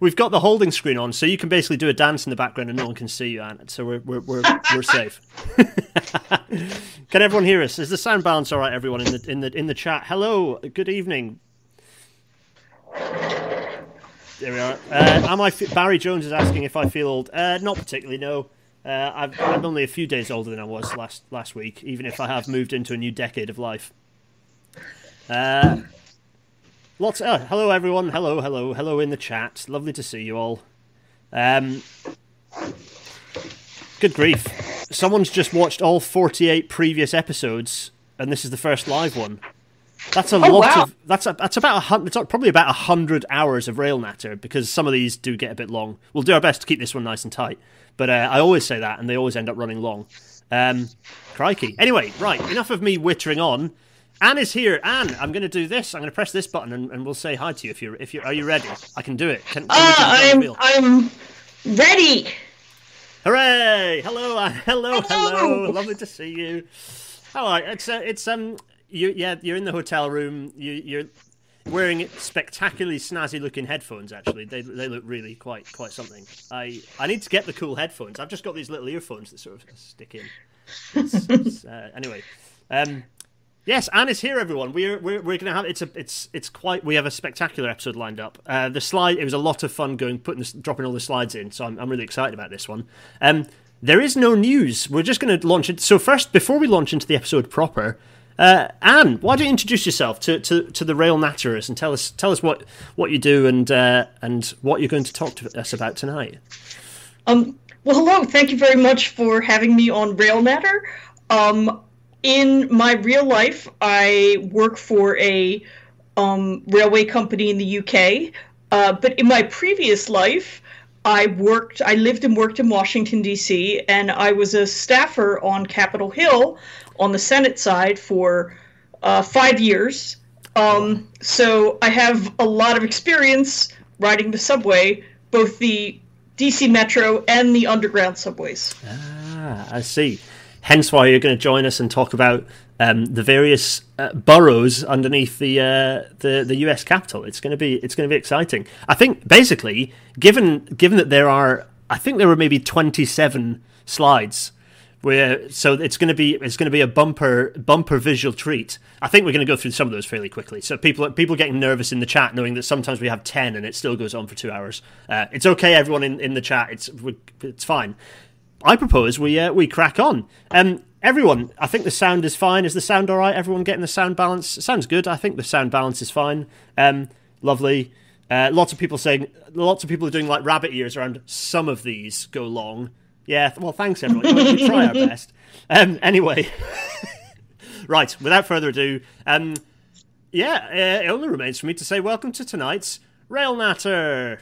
we've got the holding screen on, so you can basically do a dance in the background and no one can see you, Anne. So we're we're we're, we're safe. can everyone hear us? Is the sound balance all right, everyone in the in the in the chat? Hello, good evening. There we are. Uh, am I Barry Jones is asking if I feel old? Uh, not particularly. No. Uh, I've, I'm only a few days older than I was last last week, even if I have moved into a new decade of life. Uh, lots. Oh, hello, everyone. Hello, hello, hello in the chat. Lovely to see you all. Um, good grief! Someone's just watched all 48 previous episodes, and this is the first live one. That's a oh, lot wow. of. That's a, that's about a hundred. It's probably about a hundred hours of rail natter because some of these do get a bit long. We'll do our best to keep this one nice and tight, but uh, I always say that, and they always end up running long. Um, crikey. Anyway, right. Enough of me wittering on. Anne is here. Anne, I'm going to do this. I'm going to press this button, and, and we'll say hi to you. If you're, if you are you ready? I can do it. Can, uh, I'm, I'm ready. Hooray! Hello, Anne. Hello, hello, hello. Lovely to see you. All right. It's uh, it's um you yeah you're in the hotel room. You you're wearing spectacularly snazzy looking headphones. Actually, they they look really quite quite something. I I need to get the cool headphones. I've just got these little earphones that sort of stick in. It's, it's, uh, anyway, um, Yes, Anne is here, everyone. We're we're, we're going to have it's a it's it's quite we have a spectacular episode lined up. Uh, the slide it was a lot of fun going putting this, dropping all the slides in, so I'm I'm really excited about this one. Um, there is no news. We're just going to launch it. So first, before we launch into the episode proper, uh, Anne, why don't you introduce yourself to, to, to the Rail Natterers and tell us tell us what, what you do and uh, and what you're going to talk to us about tonight. Um, well, hello. Thank you very much for having me on Rail Natter. Um, in my real life, I work for a um, railway company in the UK. Uh, but in my previous life, I worked, I lived and worked in Washington, D.C., and I was a staffer on Capitol Hill on the Senate side for uh, five years. Um, so I have a lot of experience riding the subway, both the DC Metro and the underground subways. Ah, I see hence why you're going to join us and talk about um, the various uh, boroughs underneath the, uh, the the US Capitol. It's going to be it's going to be exciting. I think basically, given given that there are, I think there were maybe 27 slides. Where, so it's going to be it's going to be a bumper bumper visual treat. I think we're going to go through some of those fairly quickly. So people people getting nervous in the chat, knowing that sometimes we have ten and it still goes on for two hours. Uh, it's okay, everyone in, in the chat. It's it's fine. I propose we uh, we crack on. Um, everyone, I think the sound is fine. Is the sound all right? Everyone getting the sound balance? sounds good. I think the sound balance is fine. Um, lovely. Uh, lots of people saying, lots of people are doing like rabbit ears around. Some of these go long. Yeah. Well, thanks everyone. we try our best. Um, anyway, right. Without further ado, um, yeah, uh, it only remains for me to say welcome to tonight's Rail Natter.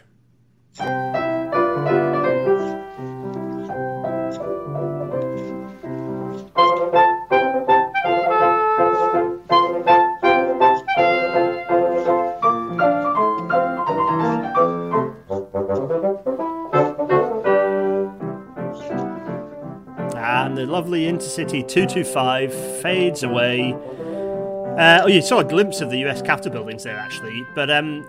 And the lovely Intercity 225 fades away. Uh, oh, you saw a glimpse of the US Capitol buildings there, actually. But um,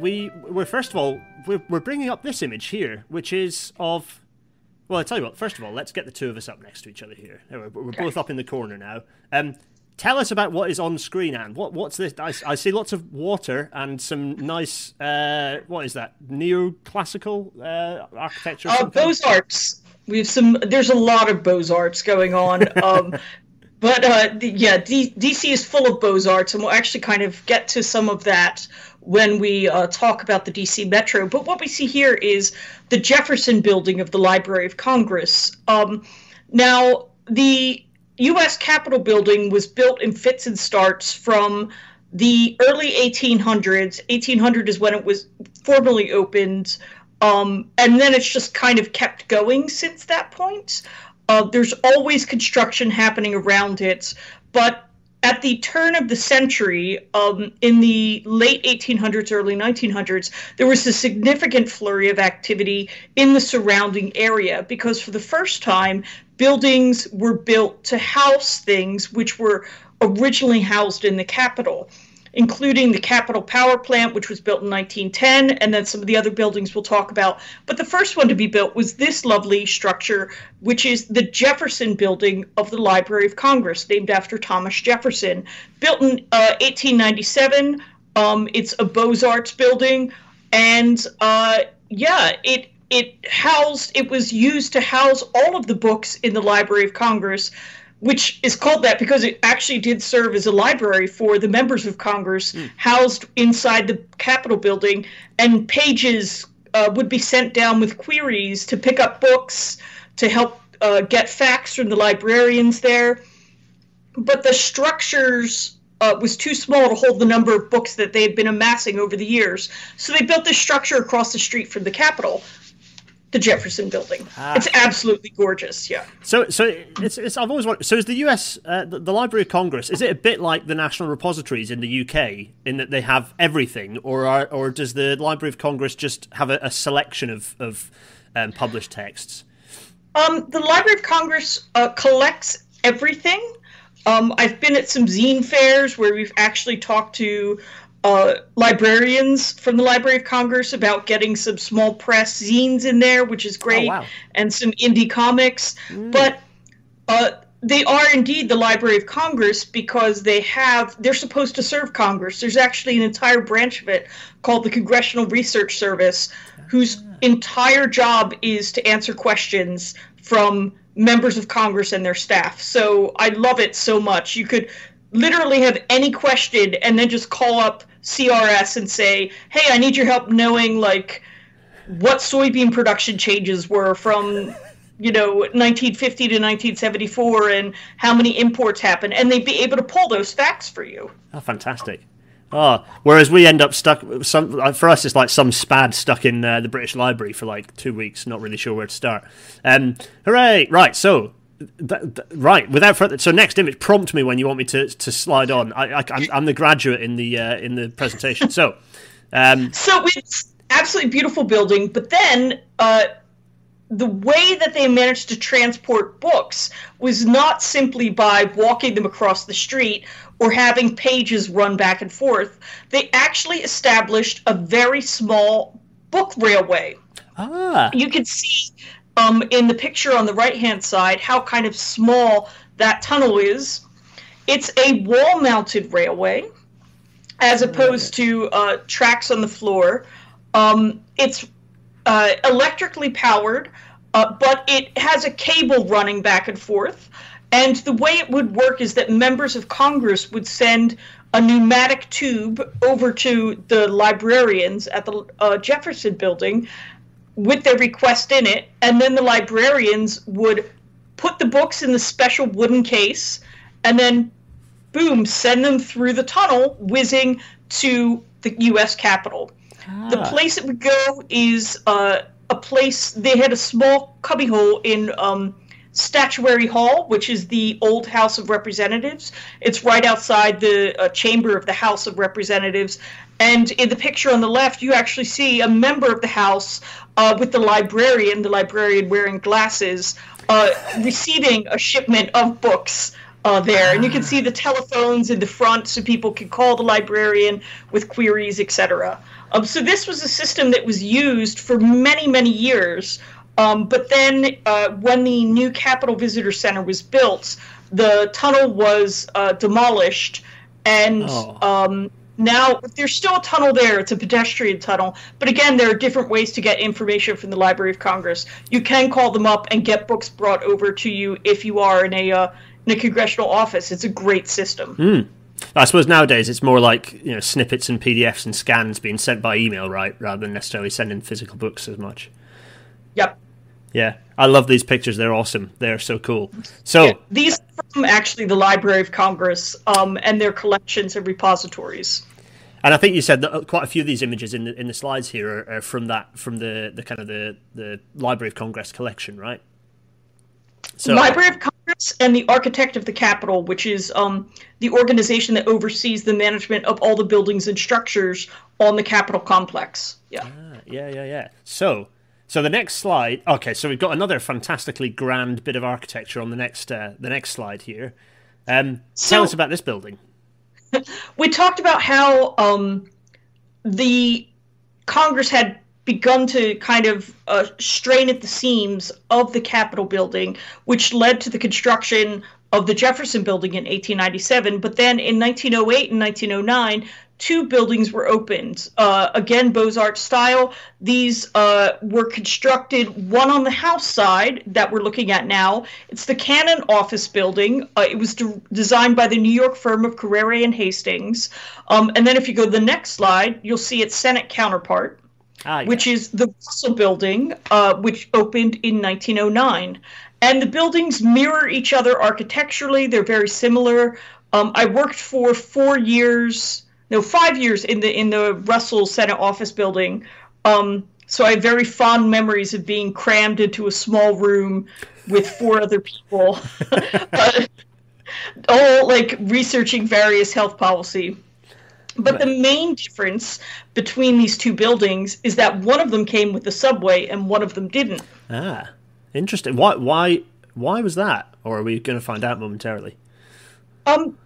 we we're first of all we're, we're bringing up this image here, which is of. Well, I tell you what. First of all, let's get the two of us up next to each other here. We're, we're both up in the corner now. Um, tell us about what is on screen, Anne. What what's this? I, I see lots of water and some nice. Uh, what is that? Neoclassical uh, architecture. Uh, Beaux Arts we have some. There's a lot of Beaux Arts going on. Um, but uh, yeah, D- DC is full of Beaux Arts, and we'll actually kind of get to some of that when we uh, talk about the DC Metro. But what we see here is the Jefferson Building of the Library of Congress. Um, now, the U.S. Capitol building was built in fits and starts from the early 1800s. 1800 is when it was formally opened. Um, and then it's just kind of kept going since that point. Uh, there's always construction happening around it, but at the turn of the century, um, in the late 1800s, early 1900s, there was a significant flurry of activity in the surrounding area because for the first time, buildings were built to house things which were originally housed in the Capitol. Including the Capitol Power Plant, which was built in 1910, and then some of the other buildings we'll talk about. But the first one to be built was this lovely structure, which is the Jefferson Building of the Library of Congress, named after Thomas Jefferson. Built in uh, 1897, um, it's a Beaux Arts building, and uh, yeah, it it housed it was used to house all of the books in the Library of Congress which is called that because it actually did serve as a library for the members of Congress mm. housed inside the Capitol building, and pages uh, would be sent down with queries to pick up books to help uh, get facts from the librarians there. But the structures uh, was too small to hold the number of books that they had been amassing over the years. So they built this structure across the street from the Capitol the Jefferson Building. Ah. It's absolutely gorgeous. Yeah. So, so it's, it's I've always wondered. So, is the U.S. Uh, the, the, Library of Congress is it a bit like the national repositories in the U.K. in that they have everything, or are, or does the Library of Congress just have a, a selection of of um, published texts? Um, the Library of Congress uh, collects everything. Um, I've been at some zine fairs where we've actually talked to uh, librarians from the Library of Congress about getting some small press zines in there, which is great, oh, wow. and some indie comics. Mm. But uh, they are indeed the Library of Congress because they have they're supposed to serve Congress. There's actually an entire branch of it called the Congressional Research Service, whose ah. entire job is to answer questions from members of Congress and their staff. So I love it so much. You could literally have any question and then just call up CRS and say, "Hey, I need your help knowing like what soybean production changes were from." You know, 1950 to 1974, and how many imports happened, and they'd be able to pull those facts for you. Oh, fantastic! Oh, whereas we end up stuck. Some for us, it's like some spad stuck in uh, the British Library for like two weeks, not really sure where to start. Um, hooray! Right, so that, that, right. Without further, so next image, prompt me when you want me to, to slide on. I, am the graduate in the uh, in the presentation. So, um, so it's absolutely beautiful building, but then uh, the way that they managed to transport books was not simply by walking them across the street or having pages run back and forth. They actually established a very small book railway. Ah. You can see um, in the picture on the right hand side how kind of small that tunnel is. It's a wall mounted railway as opposed to uh, tracks on the floor. Um, it's uh, electrically powered, uh, but it has a cable running back and forth. And the way it would work is that members of Congress would send a pneumatic tube over to the librarians at the uh, Jefferson Building, with their request in it, and then the librarians would put the books in the special wooden case, and then boom, send them through the tunnel, whizzing to the U.S. Capitol. Ah. The place it would go is uh, a place. They had a small cubbyhole in um, Statuary Hall, which is the old House of Representatives. It's right outside the uh, chamber of the House of Representatives. And in the picture on the left, you actually see a member of the House uh, with the librarian, the librarian wearing glasses, uh, receiving a shipment of books uh, there. And you can see the telephones in the front so people can call the librarian with queries, etc. Um, so this was a system that was used for many, many years. Um, but then uh, when the new Capitol Visitor Center was built, the tunnel was uh, demolished and oh. um, now, there's still a tunnel there. It's a pedestrian tunnel. But again, there are different ways to get information from the Library of Congress. You can call them up and get books brought over to you if you are in a, uh, in a congressional office. It's a great system. Mm. I suppose nowadays it's more like you know snippets and PDFs and scans being sent by email, right, rather than necessarily sending physical books as much. Yep. Yeah, I love these pictures. They're awesome. They're so cool. So yeah, these from actually the Library of Congress um, and their collections and repositories. And I think you said that uh, quite a few of these images in the in the slides here are, are from that from the, the kind of the, the Library of Congress collection, right? So, Library of Congress and the Architect of the Capitol, which is um, the organization that oversees the management of all the buildings and structures on the Capitol complex. Yeah. Ah, yeah, yeah, yeah. So, so the next slide. Okay, so we've got another fantastically grand bit of architecture on the next uh, the next slide here. Um, so, tell us about this building. we talked about how um, the Congress had begun to kind of uh, strain at the seams of the Capitol building, which led to the construction of the Jefferson building in 1897. But then in 1908 and 1909, two buildings were opened. Uh, again, Beaux Arts style. These uh, were constructed, one on the house side that we're looking at now. It's the Cannon Office Building. Uh, it was de- designed by the New York firm of Carrere and Hastings. Um, and then if you go to the next slide, you'll see its Senate counterpart. Ah, yeah. Which is the Russell Building, uh, which opened in 1909. And the buildings mirror each other architecturally. They're very similar. Um, I worked for four years no five years in the in the Russell Senate office building. Um, so I have very fond memories of being crammed into a small room with four other people, all like researching various health policy. But right. the main difference between these two buildings is that one of them came with the subway and one of them didn't. Ah, interesting. Why? Why? Why was that? Or are we going to find out momentarily? Um,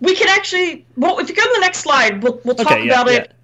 we can actually. Well, if you go to the next slide, we'll we'll talk okay, yeah, about yeah. it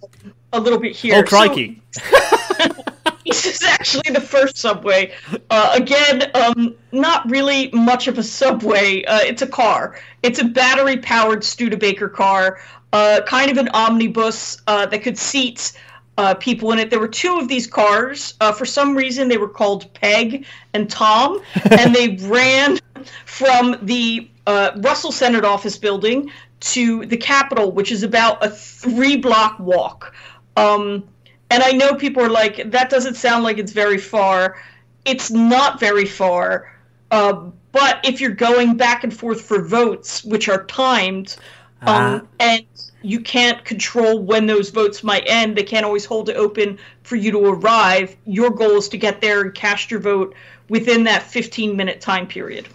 a little bit here. Oh, crikey! So, this is actually the first subway. Uh, again, um, not really much of a subway. Uh, it's a car. It's a battery-powered Studebaker car, uh, kind of an omnibus uh, that could seat uh, people in it. There were two of these cars. Uh, for some reason, they were called Peg and Tom, and they ran from the uh, Russell Senate office building to the Capitol, which is about a three block walk. Um, and I know people are like, that doesn't sound like it's very far. It's not very far. Uh, but if you're going back and forth for votes, which are timed, um, uh. and you can't control when those votes might end, they can't always hold it open for you to arrive. Your goal is to get there and cast your vote within that 15 minute time period.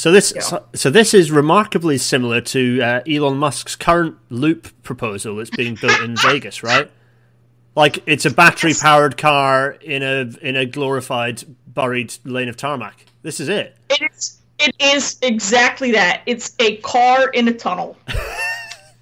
So this, yeah. so, so, this is remarkably similar to uh, Elon Musk's current loop proposal that's being built in Vegas, right? Like it's a battery-powered car in a in a glorified buried lane of tarmac. This is it. It is. It is exactly that. It's a car in a tunnel.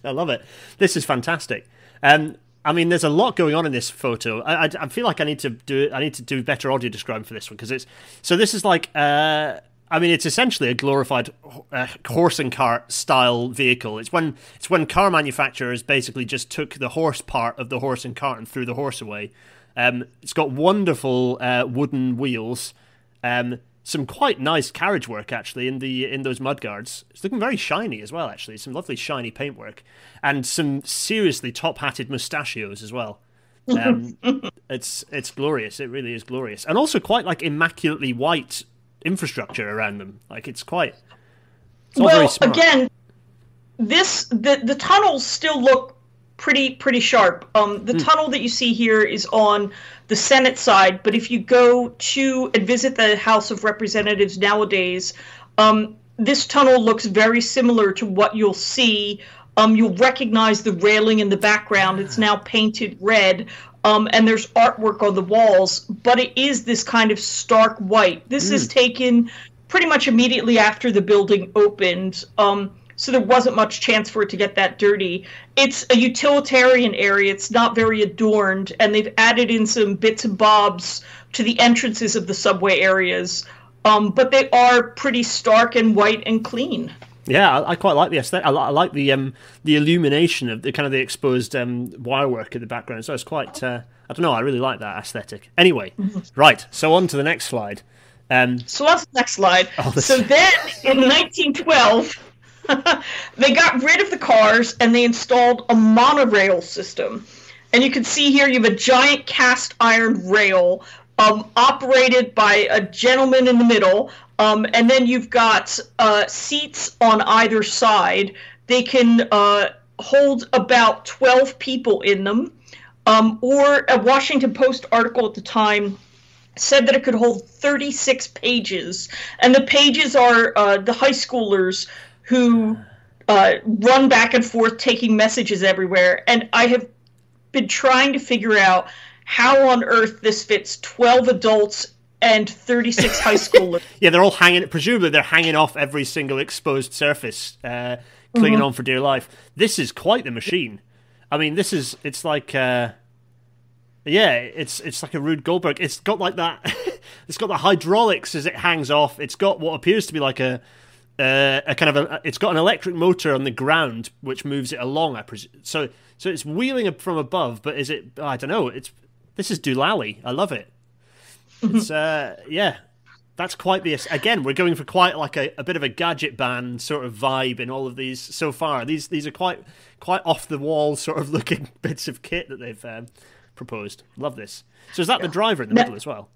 I love it. This is fantastic. Um, I mean, there's a lot going on in this photo. I, I, I, feel like I need to do. I need to do better audio describing for this one because it's so. This is like uh, I mean, it's essentially a glorified uh, horse and cart style vehicle. It's when it's when car manufacturers basically just took the horse part of the horse and cart and threw the horse away. Um, it's got wonderful uh, wooden wheels, um, some quite nice carriage work actually in the in those mudguards. It's looking very shiny as well. Actually, some lovely shiny paintwork and some seriously top hatted mustachios as well. Um, it's it's glorious. It really is glorious, and also quite like immaculately white infrastructure around them. Like it's quite. It's well, again, this the the tunnels still look pretty pretty sharp. Um, the mm. tunnel that you see here is on the Senate side, but if you go to and visit the House of Representatives nowadays, um, this tunnel looks very similar to what you'll see. Um, you'll recognize the railing in the background. It's now painted red. Um, and there's artwork on the walls, but it is this kind of stark white. This mm. is taken pretty much immediately after the building opened. Um, so there wasn't much chance for it to get that dirty. It's a utilitarian area. It's not very adorned, and they've added in some bits and bobs to the entrances of the subway areas. Um, but they are pretty stark and white and clean. Yeah, I, I, quite like the aesthetic. I, I, like the um, the illumination of the kind of the exposed um, wirework in the background. So it's quite. Uh, I don't know. I really like that aesthetic. Anyway, mm-hmm. right. So on to the next slide. Um, so what's the next slide? Oh, so then in 1912, they got rid of the cars and they installed a monorail system. And you can see here you have a giant cast iron rail um, operated by a gentleman in the middle. Um, and then you've got uh, seats on either side. They can uh, hold about 12 people in them. Um, or a Washington Post article at the time said that it could hold 36 pages. And the pages are uh, the high schoolers who uh, run back and forth taking messages everywhere. And I have been trying to figure out how on earth this fits 12 adults and 36 high schoolers. yeah, they're all hanging, presumably, they're hanging off every single exposed surface. Uh, clinging on for dear life. This is quite the machine. I mean, this is it's like uh, yeah, it's it's like a Rube Goldberg. It's got like that. it's got the hydraulics as it hangs off. It's got what appears to be like a uh, a kind of a. It's got an electric motor on the ground which moves it along. I presume. So so it's wheeling from above, but is it? I don't know. It's this is Doolally. I love it. It's uh, yeah, that's quite the again. We're going for quite like a, a bit of a gadget band sort of vibe in all of these so far. These these are quite quite off the wall sort of looking bits of kit that they've um, proposed. Love this. So is that the driver in the middle as well?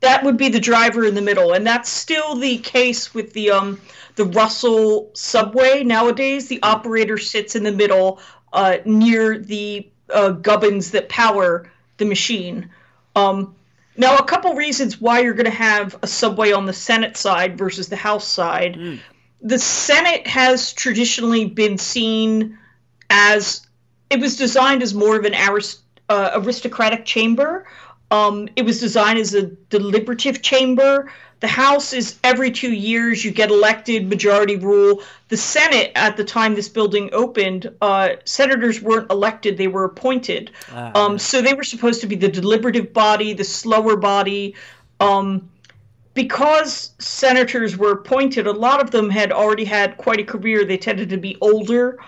That would be the driver in the middle, and that's still the case with the um the Russell subway nowadays. The operator sits in the middle, uh, near the uh, gubbins that power the machine. Um, now, a couple reasons why you're going to have a subway on the Senate side versus the House side. Mm. The Senate has traditionally been seen as it was designed as more of an arist- uh, aristocratic chamber. Um, it was designed as a deliberative chamber. The House is every two years you get elected, majority rule. The Senate, at the time this building opened, uh, senators weren't elected, they were appointed. Ah, um, So they were supposed to be the deliberative body, the slower body. Um, because senators were appointed, a lot of them had already had quite a career. They tended to be older.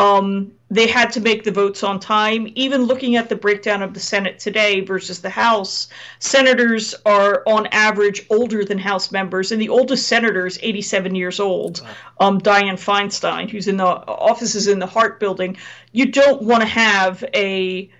Um, they had to make the votes on time. Even looking at the breakdown of the Senate today versus the House, senators are on average older than House members, and the oldest senator is 87 years old. Um, Dianne Feinstein, who's in the offices in the Hart Building. You don't want to have a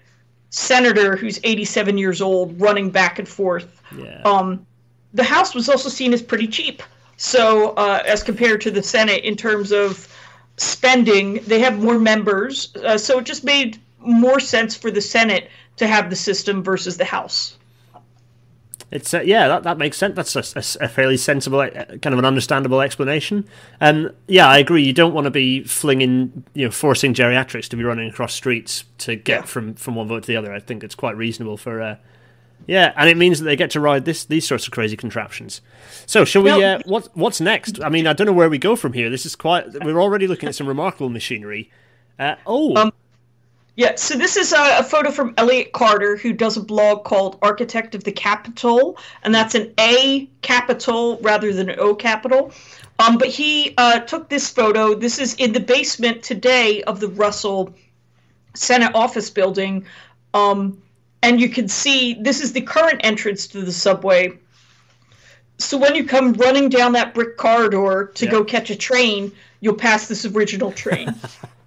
senator who's 87 years old running back and forth. Yeah. Um, the House was also seen as pretty cheap. So, uh, as compared to the Senate in terms of spending. They have more members, uh, so it just made more sense for the Senate to have the system versus the House. It's uh, yeah, that, that makes sense. That's a, a, fairly sensible, uh, kind of an understandable explanation. And um, yeah, I agree. You don't want to be flinging, you know, forcing geriatrics to be running across streets to get yeah. from from one vote to the other. I think it's quite reasonable for uh, yeah, and it means that they get to ride this these sorts of crazy contraptions. So, shall we? Uh, what what's next? I mean, I don't know where we go from here. This is quite. We're already looking at some remarkable machinery. Uh, oh. Um, yeah, so this is a, a, photo from Elliot Carter, who does a blog called Architect of the Capital, and that's an A capital rather than an O capital. Um, but he uh, took this photo. This is in the basement today of the Russell Senate office building. Um, and you can see this is the current entrance to the subway. So when you come running down that brick corridor to go catch a train, you'll pass this original train.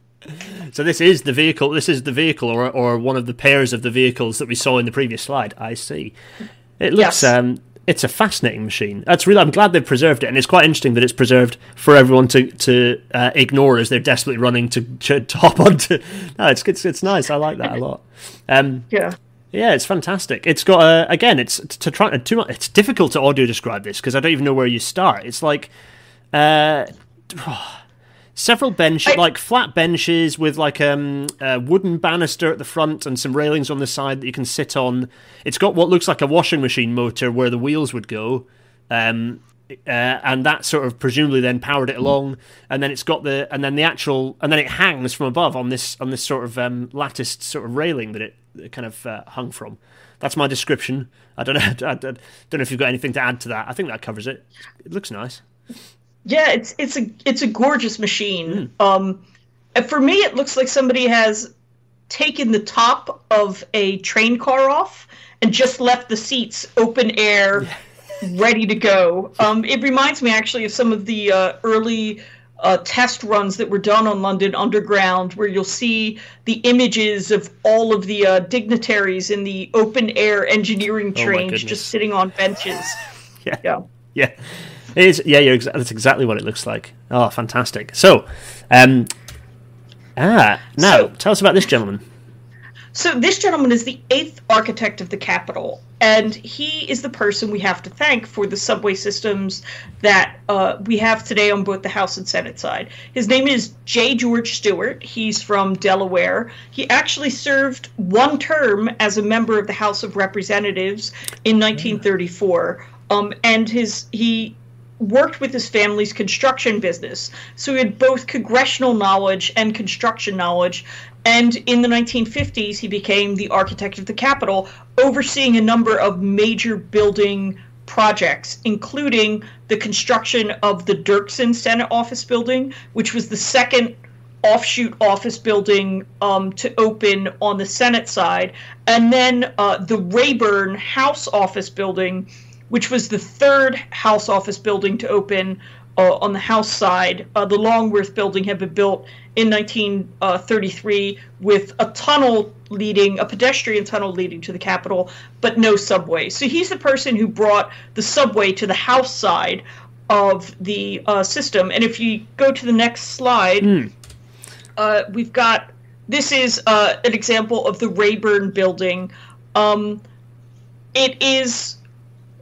so this is the vehicle. This is the vehicle, or or one of the pairs of the vehicles that we saw in the previous slide. I see. It looks. Yes. Um, it's a fascinating machine. That's really. I'm glad they've preserved it, and it's quite interesting that it's preserved for everyone to to uh, ignore as they're desperately running to, to, to hop onto. No, it's, it's it's nice. I like that a lot. Um, yeah. Yeah, it's fantastic. It's got a, again, it's to try too much. It's difficult to audio describe this because I don't even know where you start. It's like uh, several benches, like flat benches with like um, a wooden banister at the front and some railings on the side that you can sit on. It's got what looks like a washing machine motor where the wheels would go. Um, uh, and that sort of presumably then powered it along, and then it's got the and then the actual and then it hangs from above on this on this sort of um, latticed sort of railing that it kind of uh, hung from. That's my description. I don't know. I don't know if you've got anything to add to that. I think that covers it. It looks nice. Yeah, it's it's a it's a gorgeous machine. Mm. Um, for me, it looks like somebody has taken the top of a train car off and just left the seats open air, ready to go. Um, it reminds me actually of some of the uh, early uh, test runs that were done on London Underground, where you'll see the images of all of the uh, dignitaries in the open air engineering oh trains oh just sitting on benches. yeah. Yeah. Yeah. It is, yeah, exa- that's exactly what it looks like. Oh, fantastic. So, um, ah, now so, tell us about this gentleman. So this gentleman is the eighth architect of the Capitol, and he is the person we have to thank for the subway systems that uh, we have today on both the House and Senate side. His name is J. George Stewart. He's from Delaware. He actually served one term as a member of the House of Representatives in 1934, um, and his he worked with his family's construction business. So he had both congressional knowledge and construction knowledge. And in the 1950s, he became the architect of the Capitol, overseeing a number of major building projects, including the construction of the Dirksen Senate Office Building, which was the second offshoot office building um, to open on the Senate side, and then uh, the Rayburn House Office Building, which was the third House office building to open uh, on the House side. Uh, the Longworth Building had been built in 1933 with a tunnel leading, a pedestrian tunnel leading to the Capitol, but no subway. So he's the person who brought the subway to the House side of the uh, system. And if you go to the next slide, mm. uh, we've got this is uh, an example of the Rayburn building. Um, it is,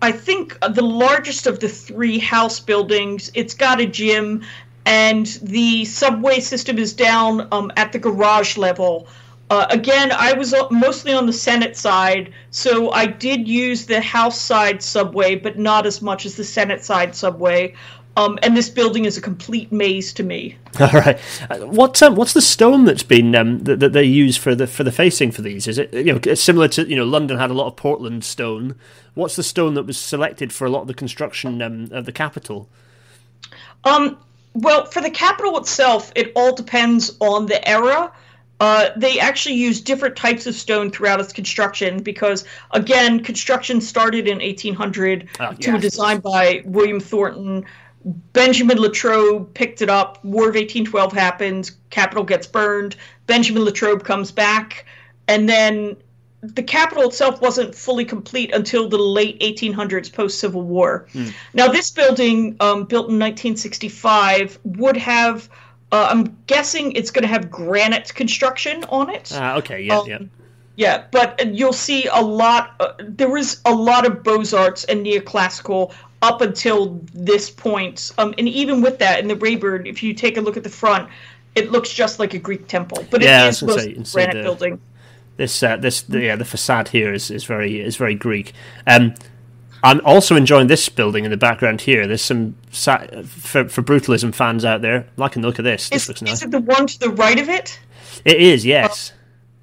I think, the largest of the three house buildings. It's got a gym, and the subway system is down um, at the garage level. Uh, again, I was mostly on the Senate side, so I did use the House side subway, but not as much as the Senate side subway. Um, and this building is a complete maze to me. All right, uh, what's um, what's the stone that's been um, that, that, they use for the for the facing for these? Is it you know similar to you know London had a lot of Portland stone? What's the stone that was selected for a lot of the construction um, of the Capitol? Um, well, for the Capitol itself, it all depends on the era. Uh, they actually use different types of stone throughout its construction because, again, construction started in 1800 oh, yes. to a design by William Thornton. Benjamin Latrobe picked it up. War of 1812 happens. Capitol gets burned. Benjamin Latrobe comes back. And then the Capitol itself wasn't fully complete until the late 1800s, post Civil War. Mm. Now, this building, um, built in 1965, would have uh, I'm guessing it's going to have granite construction on it. Ah, okay, yeah, um, yeah. Yeah, but you'll see a lot. Uh, there is a lot of Beaux Arts and neoclassical up until this point. Um, and even with that, in the Rayburn, if you take a look at the front, it looks just like a Greek temple, but yeah, it is mostly granite the, building. This, uh, this, the, yeah, the facade here is, is very is very Greek. Um, I'm also enjoying this building in the background here. There's some for, for brutalism fans out there. I can look at this. This is, looks nice. Is it the one to the right of it? It is. Yes. Uh,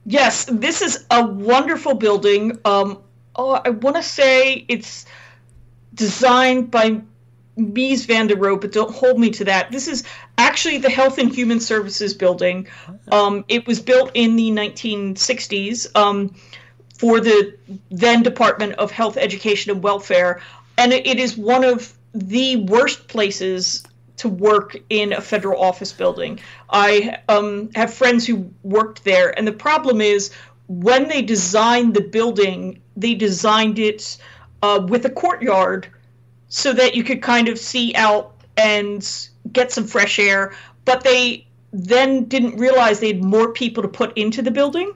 yes, this is a wonderful building. Um, oh, I want to say it's designed by Mies van der Rohe, but don't hold me to that. This is actually the Health and Human Services building. Um, it was built in the 1960s. Um, for the then Department of Health, Education, and Welfare. And it is one of the worst places to work in a federal office building. I um, have friends who worked there, and the problem is when they designed the building, they designed it uh, with a courtyard so that you could kind of see out and get some fresh air. But they then didn't realize they had more people to put into the building.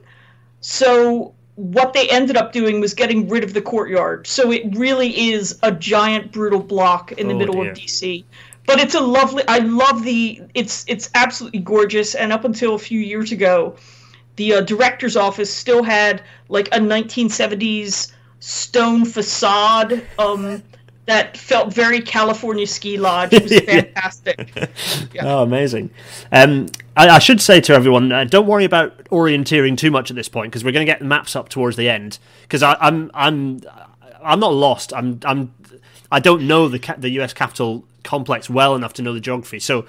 So what they ended up doing was getting rid of the courtyard. So it really is a giant brutal block in the oh, middle dear. of DC. But it's a lovely I love the it's it's absolutely gorgeous and up until a few years ago the uh, director's office still had like a 1970s stone facade um that felt very California ski lodge. It was fantastic. yeah. Oh, amazing! Um, I, I, should say to everyone, uh, don't worry about orienteering too much at this point because we're going to get the maps up towards the end. Because I'm I'm I'm not lost. I'm I'm I don't know the the U.S. Capitol complex well enough to know the geography. So.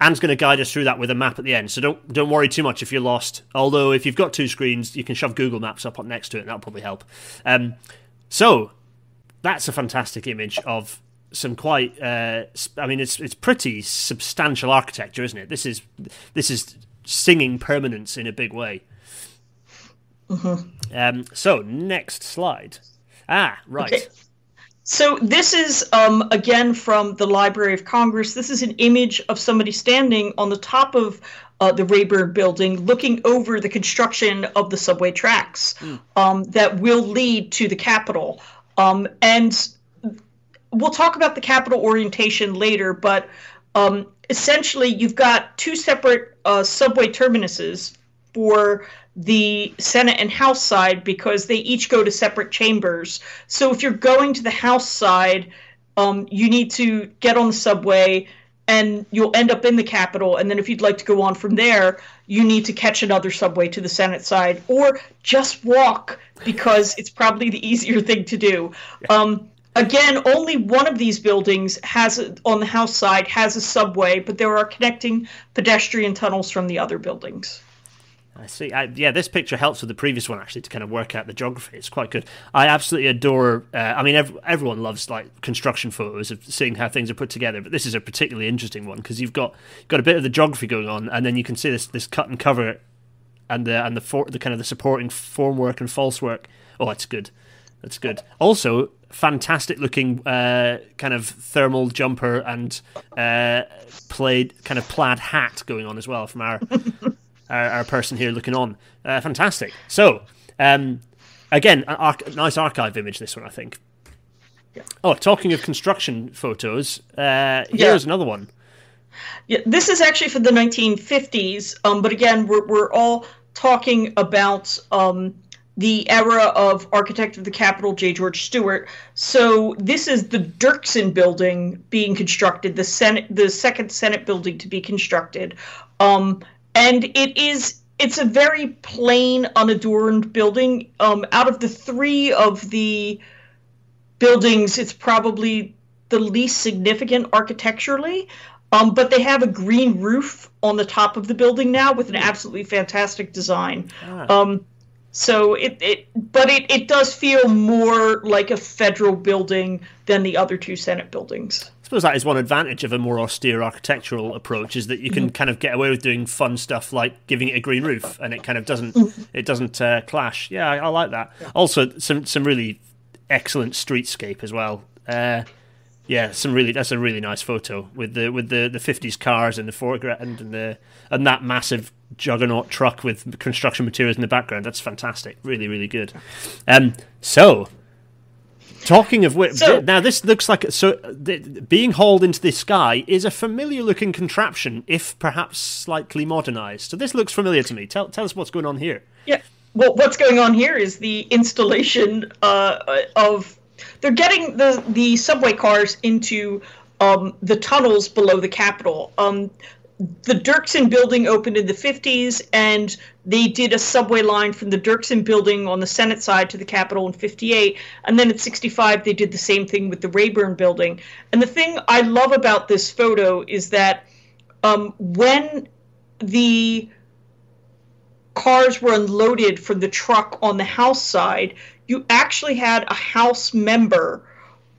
Anne's going to guide us through that with a map at the end, so don't don't worry too much if you're lost. Although if you've got two screens, you can shove Google Maps up next to it, and that'll probably help. Um, so that's a fantastic image of some quite. Uh, I mean, it's it's pretty substantial architecture, isn't it? This is this is singing permanence in a big way. Mm-hmm. Um, so next slide. Ah, right. Okay. So this is um, again from the Library of Congress. This is an image of somebody standing on the top of uh, the Rayburn building, looking over the construction of the subway tracks mm. um, that will lead to the Capitol. Um, and we'll talk about the Capitol orientation later, but um, essentially you've got two separate uh, subway terminuses for the Senate and House side because they each go to separate chambers. So if you're going to the House side, um, you need to get on the subway and you'll end up in the Capitol. And then if you'd like to go on from there, you need to catch another subway to the Senate side or just walk because it's probably the easier thing to do. Um, again, only one of these buildings has on the House side has a subway, but there are connecting pedestrian tunnels from the other buildings. I see. I, yeah, this picture helps with the previous one actually to kind of work out the geography. It's quite good. I absolutely adore. Uh, I mean, ev- everyone loves like construction photos of seeing how things are put together, but this is a particularly interesting one because you've got got a bit of the geography going on, and then you can see this this cut and cover, and the and the for, the kind of the supporting formwork and false work. Oh, that's good. That's good. Also, fantastic looking uh, kind of thermal jumper and uh, plaid kind of plaid hat going on as well from our our, our person here looking on. Uh, fantastic. So, um, again, an nice archive image. This one, I think. Yeah. Oh, talking of construction photos, uh, here's Yeah. another one. Yeah, this is actually for the 1950s, um, but again, we're, we're all talking about um, the era of architect of the Capitol, J. George Stewart. So this is the Dirksen building being constructed, the Senate, the second Senate building to be constructed, um, and it is. It's a very plain, unadorned building. Um, out of the three of the buildings, it's probably the least significant architecturally. Um, but they have a green roof on the top of the building now with an absolutely fantastic design. Ah. Um, so it, it but it, it does feel more like a federal building than the other two Senate buildings. Suppose that is one advantage of a more austere architectural approach is that you can kind of get away with doing fun stuff like giving it a green roof, and it kind of doesn't it doesn't uh, clash. Yeah, I, I like that. Also, some some really excellent streetscape as well. Uh, yeah, some really that's a really nice photo with the with the the fifties cars in the foreground and the and that massive juggernaut truck with construction materials in the background. That's fantastic. Really, really good. Um, so Talking of which, So- now this looks like so being hauled into the sky is a familiar looking contraption, if perhaps slightly modernised. So this looks familiar to me. Tell tell us what's going on here. Yeah. Well, what's going on here is the installation uh, of they're getting the the subway cars into um, the tunnels below the Capitol. Um, the Dirksen building opened in the 50s, and they did a subway line from the Dirksen building on the Senate side to the Capitol in 58. And then at 65, they did the same thing with the Rayburn building. And the thing I love about this photo is that um, when the cars were unloaded from the truck on the house side, you actually had a house member.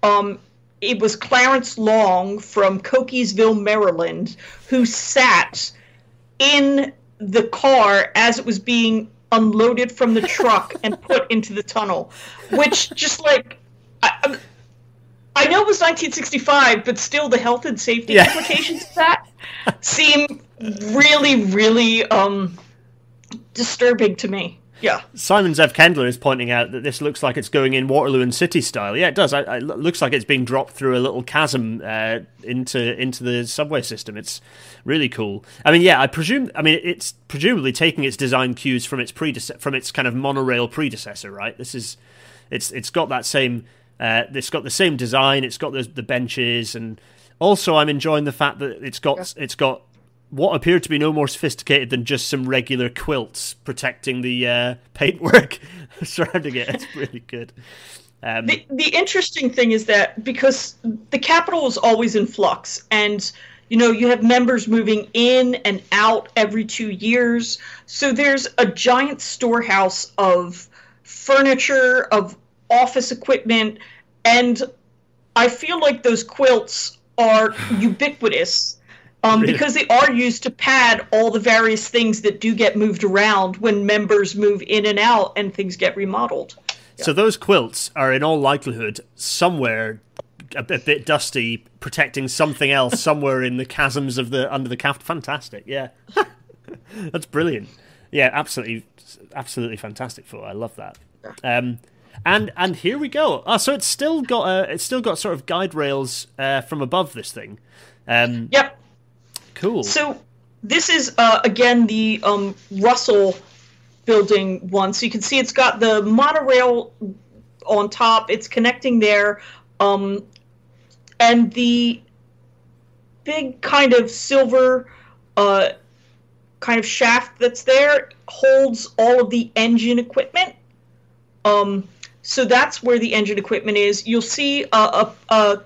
Um, it was Clarence Long from Cockeysville, Maryland, who sat in the car as it was being unloaded from the truck and put into the tunnel, which just like. I, I'm- know it was 1965, but still the health and safety Yeah. implications of that seem really, really um, disturbing to me. Yeah. Simon Zev Kendler is pointing out that this looks like it's going in Waterloo and City style. Yeah, it does. I, I, it looks like it's being dropped through a little chasm uh, into into the subway system. It's really cool. I mean, yeah, I presume. I mean, it's presumably taking its design cues from its predece- from its kind of monorail predecessor, right? This is it's it's got that same. Uh, it's got the same design. It's got the the benches, and also I'm enjoying the fact that it's got it's got what appeared to be no more sophisticated than just some regular quilts protecting the uh, paintwork surrounding it. It's really good. Um, The, the interesting thing is that because the Capitol is always in flux and you know you have members moving in and out every two years so there's a giant storehouse of furniture of office equipment and i feel like those quilts are ubiquitous um, because they are used to pad all the various things that do get moved around when members move in and out and things get remodeled So those quilts are in all likelihood somewhere a, bit- bit dusty, protecting something else somewhere in the chasms of the under the caft. Fantastic, yeah, that's brilliant. Yeah, absolutely, absolutely fantastic For I love that. Um, and and here we go. Oh, so it's still got a, it's still got sort of guide rails uh, from above this thing. Um, yep cool. So this is uh, again the um, Russell building one. So you can see it's got the monorail on top. It's connecting there. Um, and the big kind of silver uh, kind of shaft that's there holds all of the engine equipment. Um, so that's where the engine equipment is. You'll see a, a, a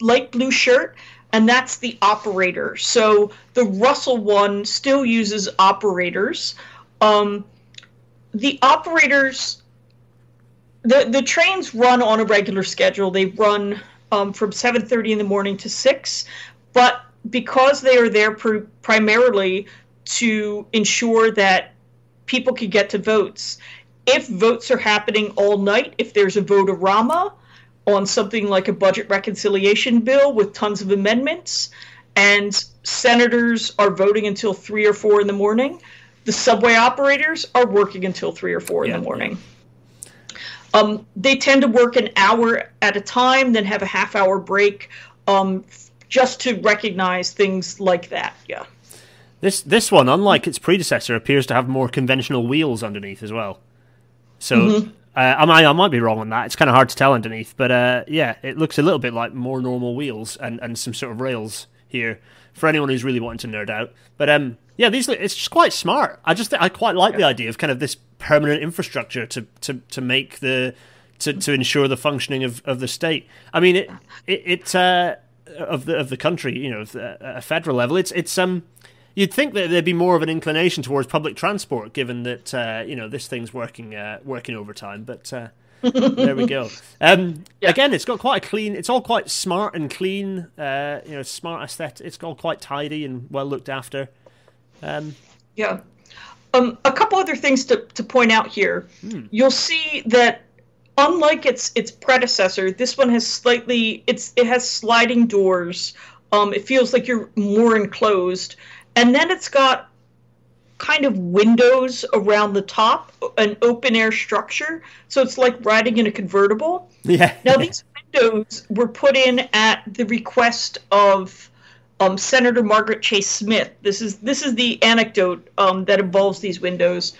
light blue shirt, and that's the operator. So the Russell one still uses operators. Um, the operators, the the trains run on a regular schedule. They run um, from seven thirty in the morning to six, but because they are there pr- primarily to ensure that people can get to votes. If votes are happening all night, if there's a vote-a-rama on something like a budget reconciliation bill with tons of amendments, and senators are voting until three or four in the morning, the subway operators are working until three or four yeah, in the morning. Yeah. Um, they tend to work an hour at a time, then have a half hour break, um, just to recognize things like that. Yeah. This this one, unlike its predecessor, appears to have more conventional wheels underneath as well. So mm-hmm. Uh, I might I might be wrong on that. It's kind of hard to tell underneath, but uh, yeah, it looks a little bit like more normal wheels and, and some sort of rails here for anyone who's really wanting to nerd out. But um, yeah, these it's just quite smart. I just I quite like yeah. the idea of kind of this permanent infrastructure to to to make the to, to ensure the functioning of, of the state. I mean, it it, it uh, of the of the country, you know, at a federal level, it's it's um You'd think that there'd be more of an inclination towards public transport, given that uh, you know this thing's working uh, working overtime. But uh, there we go. Um, yeah. Again, it's got quite a clean. It's all quite smart and clean. Uh, you know, smart aesthetic. It's all quite tidy and well looked after. Um, yeah. Um, a couple other things to, to point out here. Hmm. You'll see that unlike its its predecessor, this one has slightly it's it has sliding doors. Um, it feels like you're more enclosed, and then it's got kind of windows around the top, an open air structure. So it's like riding in a convertible. Yeah. Now these windows were put in at the request of um, Senator Margaret Chase Smith. This is this is the anecdote um, that involves these windows.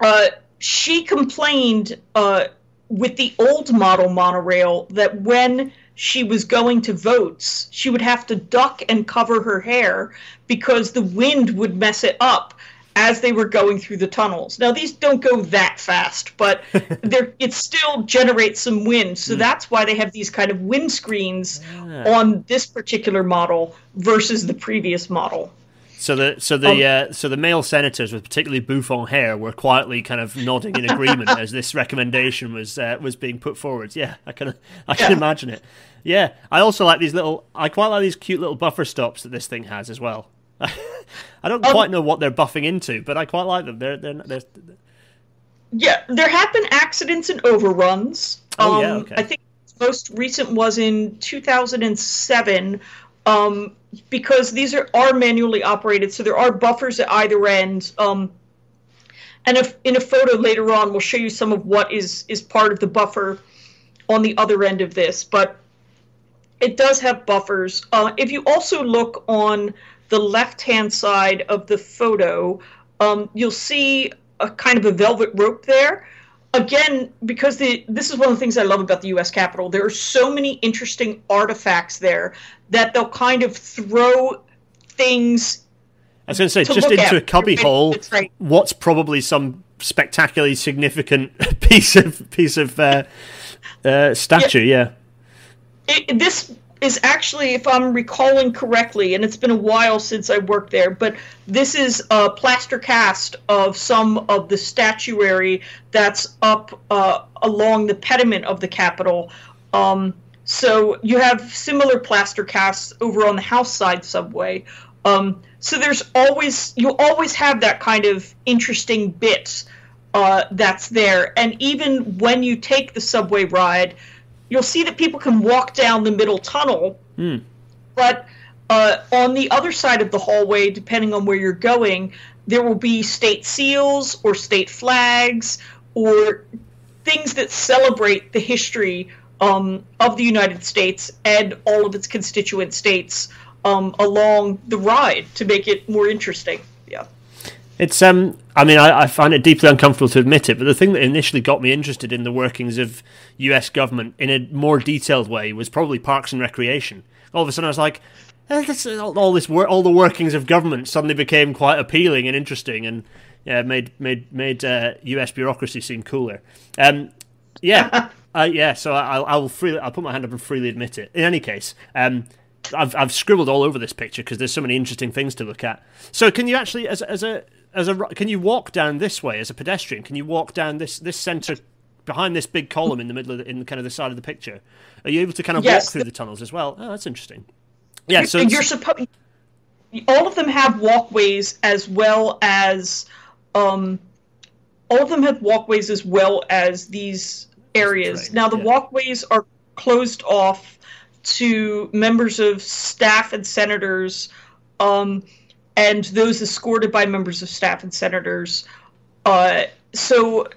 Uh, she complained uh, with the old model monorail that when she was going to votes, she would have to duck and cover her hair because the wind would mess it up as they were going through the tunnels. Now these don't go that fast, but it still generates some wind. So mm. that's why they have these kind of wind screens yeah. on this particular model versus the previous model. So the so the um, uh, so the male senators with particularly bouffant hair were quietly kind of nodding in agreement as this recommendation was uh, was being put forward. Yeah, I can I can yeah. imagine it. Yeah, I also like these little. I quite like these cute little buffer stops that this thing has as well. I don't um, quite know what they're buffing into, but I quite like them. They're they're, they're, they're... yeah. There have been accidents and overruns. Oh um, yeah, okay. I think most recent was in 2007 um, because these are, are manually operated, so there are buffers at either end. Um, and if in a photo later on, we'll show you some of what is is part of the buffer on the other end of this. But it does have buffers. Uh, if you also look on the left-hand side of the photo, um, you'll see a kind of a velvet rope there again, because the this is one of the things I love about the U.S. Capitol. There are so many interesting artifacts there that they'll kind of throw things. I was going to say, to just into a cubbyhole, right. what's probably some spectacularly significant piece of piece of uh, uh, statue. Yeah, yeah. It, this is actually, if I'm recalling correctly, and it's been a while since I worked there, but this is a plaster cast of some of the statuary that's up uh, along the pediment of the Capitol. Um, so you have similar plaster casts over on the House side subway. Um, so there's always you always have that kind of interesting bit uh, that's there, and even when you take the subway ride you'll see that people can walk down the middle tunnel, mm. but uh, on the other side of the hallway, depending on where you're going, there will be state seals or state flags or things that celebrate the history um, of the United States and all of its constituent states um, along the ride to make it more interesting. It's um, I mean, I, I, find it deeply uncomfortable to admit it, but the thing that initially got me interested in the workings of U.S. government in a more detailed way was probably Parks and Recreation. All of a sudden, I was like, eh, this, all this, all the workings of government suddenly became quite appealing and interesting, and yeah, made made made uh, U.S. bureaucracy seem cooler. Um, yeah, uh, yeah. So I, I will freely, I'll put my hand up and freely admit it. In any case, um, I've I've scribbled all over this picture because there's so many interesting things to look at. So can you actually, as as a as a can you walk down this way as a pedestrian? Can you walk down this this center behind this big column in the middle of the, in kind of the side of the picture? Are you able to kind of yes, walk through the, tunnels as well? Oh, that's interesting. Yeah, so you're supposed. All of them have walkways as well as, um, all of them have walkways as well as these areas. Now the yeah. walkways are closed off to members of staff and senators. Um, and those escorted by members of staff and senators. Uh, so,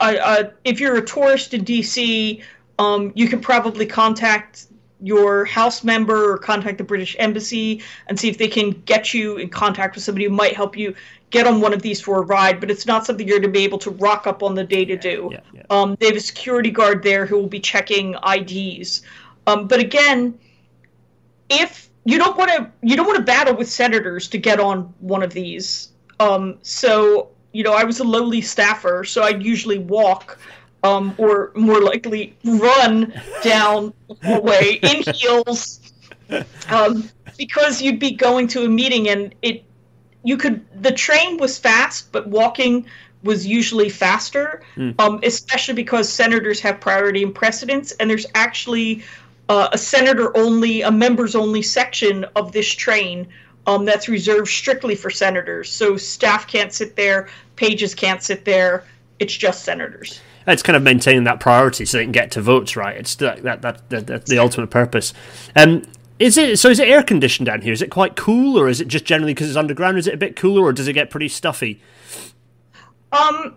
uh, uh, if you're a tourist in DC, um, you can probably contact your house member or contact the British Embassy and see if they can get you in contact with somebody who might help you get on one of these for a ride. But it's not something you're going to be able to rock up on the day to do. Yeah, yeah. Um, they have a security guard there who will be checking IDs. Um, but again, if you don't want to you don't want to battle with senators to get on one of these. Um, so you know, I was a lowly staffer, so I'd usually walk, um, or more likely run down the hallway in heels, um, because you'd be going to a meeting and it you could the train was fast, but walking was usually faster, mm. um, especially because senators have priority and precedence, and there's actually uh, a senator only, a members only section of this train um, that's reserved strictly for senators. So staff can't sit there, pages can't sit there. It's just senators. It's kind of maintaining that priority so they can get to votes, right? It's that that, that, that that's the ultimate purpose. Um, is it so? Is it air conditioned down here? Is it quite cool, or is it just generally because it's underground? Is it a bit cooler, or does it get pretty stuffy? Um,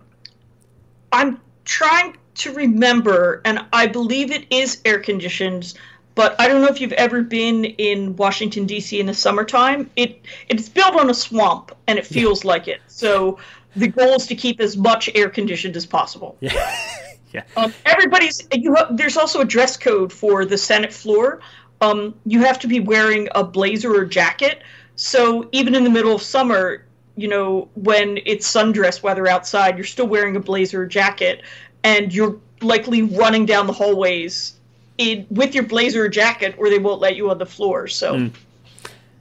I'm trying to remember, and I believe it is air conditioned. But I don't know if you've ever been in Washington D.C. in the summertime. It it's built on a swamp, and it feels like it. So the goal is to keep as much air conditioned as possible. Yeah. yeah. Um, everybody's you. Have, there's also a dress code for the Senate floor. Um, you have to be wearing a blazer or jacket. So even in the middle of summer, you know, when it's sundress weather outside, you're still wearing a blazer or jacket, and you're likely running down the hallways in, with your blazer or jacket, or they won't let you on the floor. So. Mm.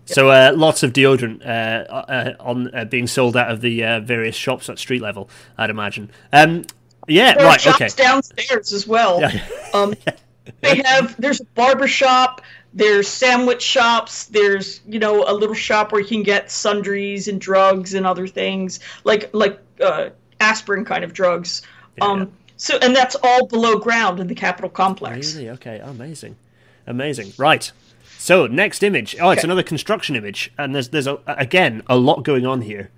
So uh, lots of deodorant uh, uh, on uh, being sold out of the uh, various shops at street level, I'd imagine. Um, yeah, there right. shops okay. downstairs as well. Yeah. um, they have there's a barber shop, there's sandwich shops, there's you know a little shop where you can get sundries and drugs and other things like like uh, aspirin kind of drugs. Yeah, um, so, and that's all below ground in the Capitol complex. Really? Okay. Amazing. Amazing. Right. So, next image. Oh, it's okay. another construction image, and there's there's a, again a lot going on here.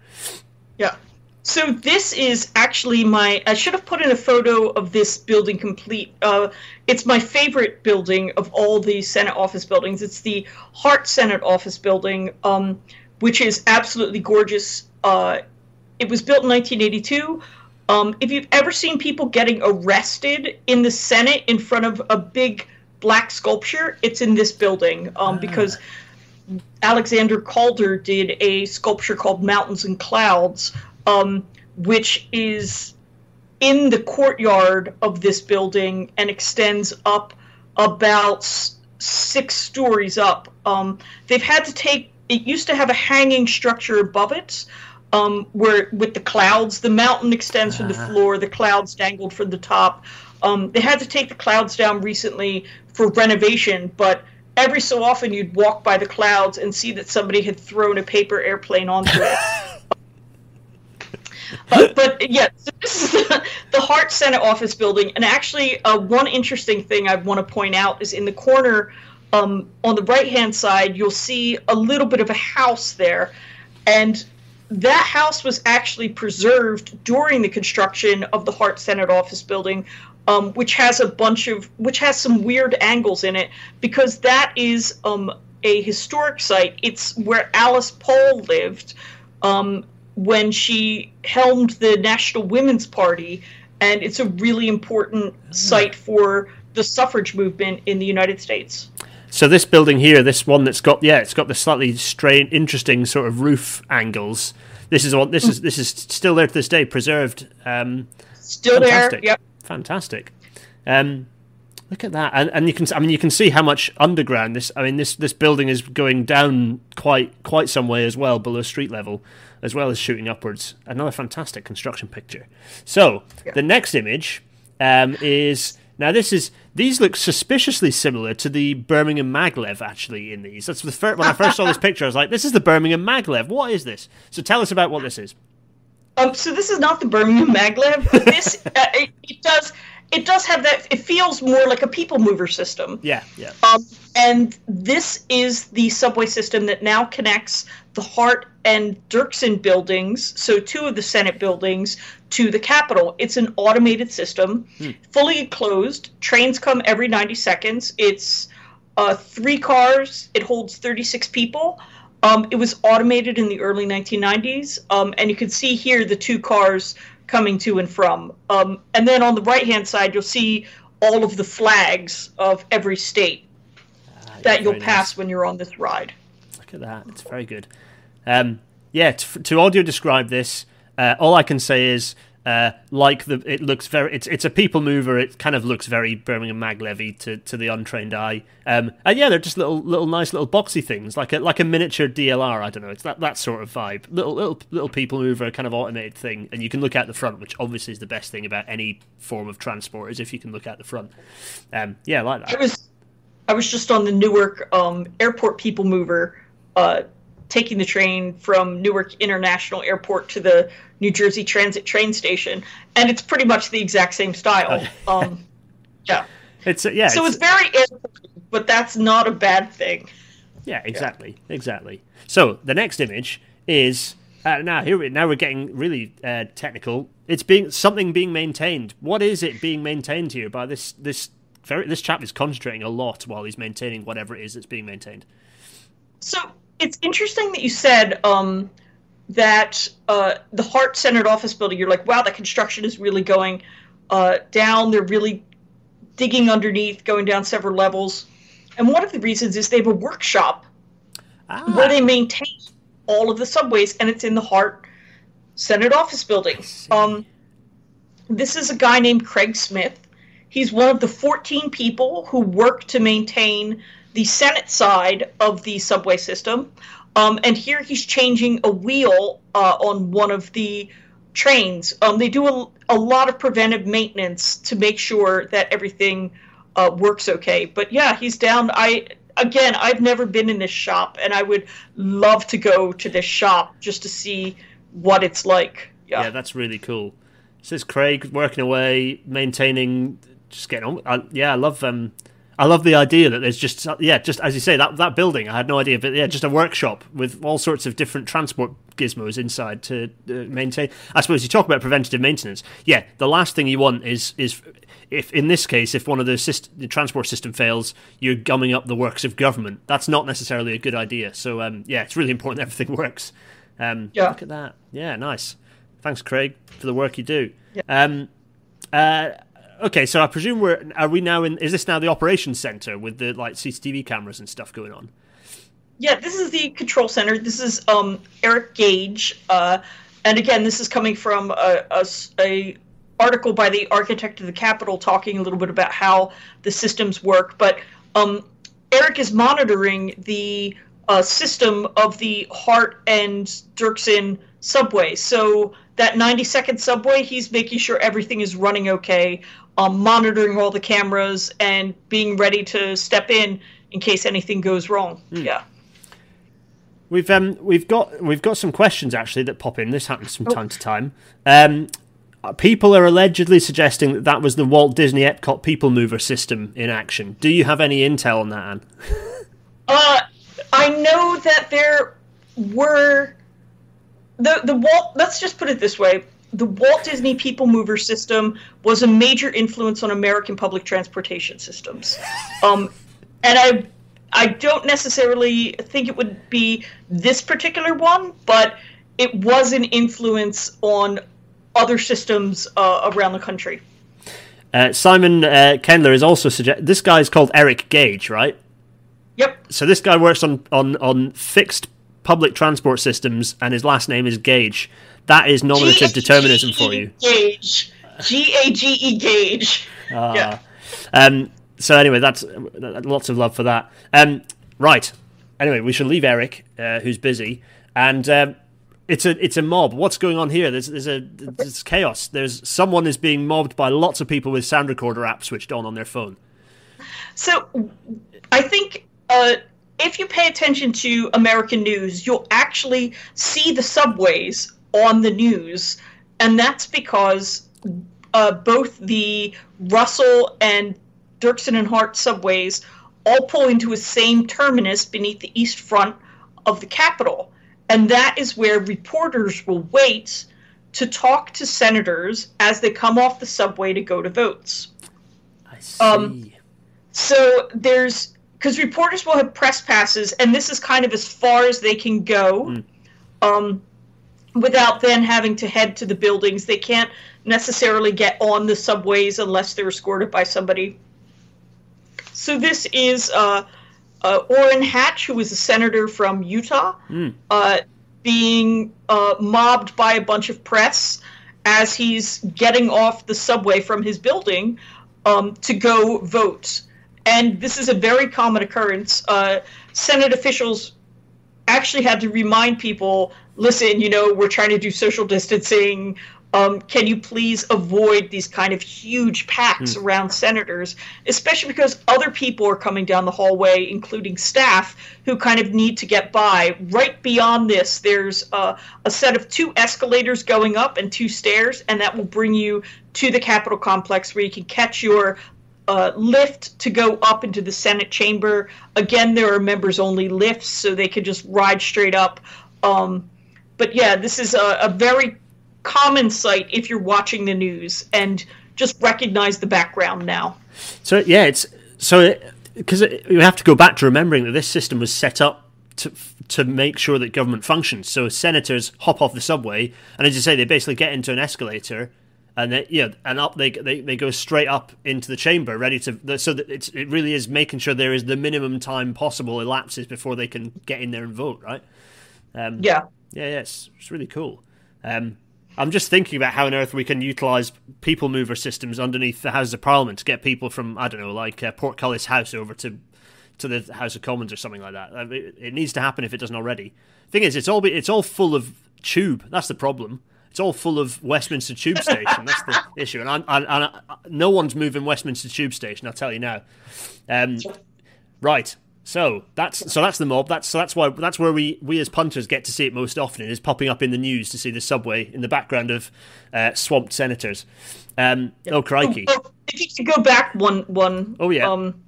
Yeah. So this is actually my. I should have put in a photo of this building complete. Uh, it's my favorite building of all the Senate office buildings. It's the Hart Senate office building, um, which is absolutely gorgeous. Uh, it was built in 1982. Um, if you've ever seen people getting arrested in the Senate in front of a big black sculpture, it's in this building um, ah. because Alexander Calder did a sculpture called Mountains and Clouds, um, which is in the courtyard of this building and extends up about six stories up. Um, they've had to take it used to have a hanging structure above it um, where with the clouds, the mountain extends from the ah. floor, the clouds dangled from the top. Um, they had to take the clouds down recently for renovation, but every so often you'd walk by the clouds and see that somebody had thrown a paper airplane onto it. uh, but yeah, so this is the, the Hart Senate office building, and actually, uh, one interesting thing I want to point out is in the corner um, on the right hand side, you'll see a little bit of a house there, and that house was actually preserved during the construction of the Hart Senate office building, um, which has a bunch of which has some weird angles in it because that is um, a historic site. It's where Alice Paul lived. Um, when she helmed the National Women's Party, and it's a really important site for the suffrage movement in the United States. So this building here, this one that's got yeah, it's got the slightly strange, interesting sort of roof angles. This is what this is. This is still there to this day, preserved. Um, Still fantastic. there. Yep. Fantastic. Um, look at that, and, and you can. I mean, you can see how much underground this. I mean, this this building is going down quite quite some way as well, below street level, as well as shooting upwards. Another fantastic construction picture. So Yeah. the next image um, is now. This is these look suspiciously similar to the Birmingham Maglev. Actually, in these, that's the first, when I first saw this picture. I was like, "This is the Birmingham Maglev. What is this?" So tell us about what this is. Um, so this is not the Birmingham Maglev, this uh, it, it does it does have that. It feels more like a people mover system. Yeah, yeah. Um, and this is the subway system that now connects the Hart and Dirksen buildings, so two of the Senate buildings, to the Capitol. It's an automated system, fully enclosed. Trains come every 90 seconds. It's uh, three cars. It holds 36 people. Um, it was automated in the early 1990s, um, and you can see here the two cars coming to and from. Um, and then on the right hand side, you'll see all of the flags of every state that you'll Very nice. pass when you're on this ride. Look at that. It's very good. Um, yeah, to, to audio describe this, uh, all I can say is uh, like the it looks very it's it's a people mover. It kind of looks very Birmingham Mag Levy to, to the untrained eye. Um, and yeah, they're just little little nice little boxy things like a like a miniature DLR. I don't know. It's that that sort of vibe. Little little little people mover kind of automated thing, and you can look out the front, which obviously is the best thing about any form of transport is if you can look out the front. Um, yeah, I like I was I was just on the Newark um, Airport People Mover, uh, taking the train from Newark International Airport to the New Jersey Transit train station, and it's pretty much the exact same style. um, yeah. It's yeah. So it's very airport, but that's not a bad thing. Yeah, exactly, exactly. So the next image is uh, now here. We, now we're getting really uh, technical. It's being something being maintained. What is it being maintained here by this this very this chap is concentrating a lot while he's maintaining whatever it is that's being maintained. So it's interesting that you said um, that uh, the Hart Senate office building. You're like, wow, the construction is really going uh, down. They're really digging underneath, going down several levels. And one of the reasons is they have a workshop Ah, where they maintain all of the subways, and it's in the Hart Senate office building. Um, this is a guy named Craig Smith. He's one of the 14 people who work to maintain the Senate side of the subway system. Um, and here he's changing a wheel uh, on one of the trains. Um, they do a, a lot of preventive maintenance to make sure that everything uh, works okay. But yeah, he's down. I again, I've never been in this shop, and I would love to go to this shop just to see what it's like. Yeah. yeah, that's really cool. It's Craig working away, maintaining, just getting on. I, yeah, I love um, I love the idea that there's just yeah, just as you say that that building. I had no idea, but yeah, just a workshop with all sorts of different transport gizmos inside to uh, maintain. I suppose you talk about preventative maintenance. Yeah, the last thing you want is is if in this case, if one of the, syst- the transport system fails, you're gumming up the works of government. That's not necessarily a good idea. So um, yeah, it's really important that everything works. Um, Yeah. Look at that. Yeah, nice. Thanks, Craig, for the work you do. Yeah. Um, uh, okay, so I presume we're are we now in? Is this now the operations center with the like CCTV cameras and stuff going on? Yeah, this is the control center. This is um, Eric Gage, uh, and again, this is coming from a, a a article by the architect of the Capitol talking a little bit about how the systems work. But um, Eric is monitoring the uh, system of the Hart and Dirksen subway. So that 90 second subway, he's making sure everything is running okay, um, monitoring all the cameras, and being ready to step in in case anything goes wrong. Yeah. We've um we've got we've got some questions actually that pop in. This happens from time to time. Um, people are allegedly suggesting that that was the Walt Disney Epcot People Mover system in action. Do you have any intel on that, Anne? Uh, I know that there were the the Walt. Let's just put it this way: the Walt Disney People Mover system was a major influence on American public transportation systems. Um, and I I don't necessarily think it would be this particular one, but it was an influence on other systems uh, around the country. Uh, Simon uh, Kendler is also suggest. This guy is called Eric Gage, right? Yep. So this guy works on on on fixed public transport systems, and his last name is Gage. That is nominative G-A-G-E determinism for you. Gage. G A G E Gage. Uh, yeah. Um, so anyway, that's lots of love for that. Um, right. Anyway, we should leave Eric, uh, who's busy, and um, it's a it's a mob. What's going on here? There's there's a there's chaos. There's someone is being mobbed by lots of people with sound recorder apps switched on on their phone. So, I think uh, if you pay attention to American news, you'll actually see the subways on the news, and that's because uh, both the Russell and Dirksen and Hart subways all pull into a same terminus beneath the east front of the Capitol. And that is where reporters will wait to talk to senators as they come off the subway to go to votes. I see. Um, so there's because reporters will have press passes, and this is kind of as far as they can go mm. um, without then having to head to the buildings. They can't necessarily get on the subways unless they're escorted by somebody so this is uh, uh, Orrin Hatch, who is a senator from Utah, mm. uh, being uh, mobbed by a bunch of press as he's getting off the subway from his building um, to go vote. And this is a very common occurrence. Uh, Senate officials actually had to remind people listen, you know, we're trying to do social distancing. Um, can you please avoid these kind of huge packs mm. around senators, especially because other people are coming down the hallway, including staff, who kind of need to get by. Right beyond this, there's uh, a set of two escalators going up and two stairs, and that will bring you to the Capitol complex where you can catch your uh, lift to go up into the Senate chamber. Again, there are members only lifts, so they could just ride straight up. Um, but yeah, this is a, a very common sight if you're watching the news and just recognize the background now. So yeah, it's so because you have to go back to remembering that this system was set up to to make sure that government functions. So senators hop off the subway, and as you say, they basically get into an escalator, and they, yeah, and up they, they they go straight up into the chamber, ready to. So that it's it really is making sure there is the minimum time possible elapses before they can get in there and vote, right? Um, yeah, yeah, yeah, it's, it's really cool. Um, I'm just thinking about how on earth we can utilise people mover systems underneath the Houses of Parliament to get people from I don't know, like uh, Portcullis House over to to the House of Commons or something like that. I mean, it needs to happen if it doesn't already. Thing is, it's all it's all full of tube. That's the problem. It's all full of Westminster Tube Station. That's the issue, and, I, I, I, no one's moving Westminster Tube Station. I'll tell you now. Um, right. So that's so that's the mob. That's so that's why that's where we we as punters get to see it most often. It is popping up in the news to see the subway in the background of uh, swamped senators. Um, yeah. Oh crikey! Oh, if you could go back one one. Oh yeah. Um,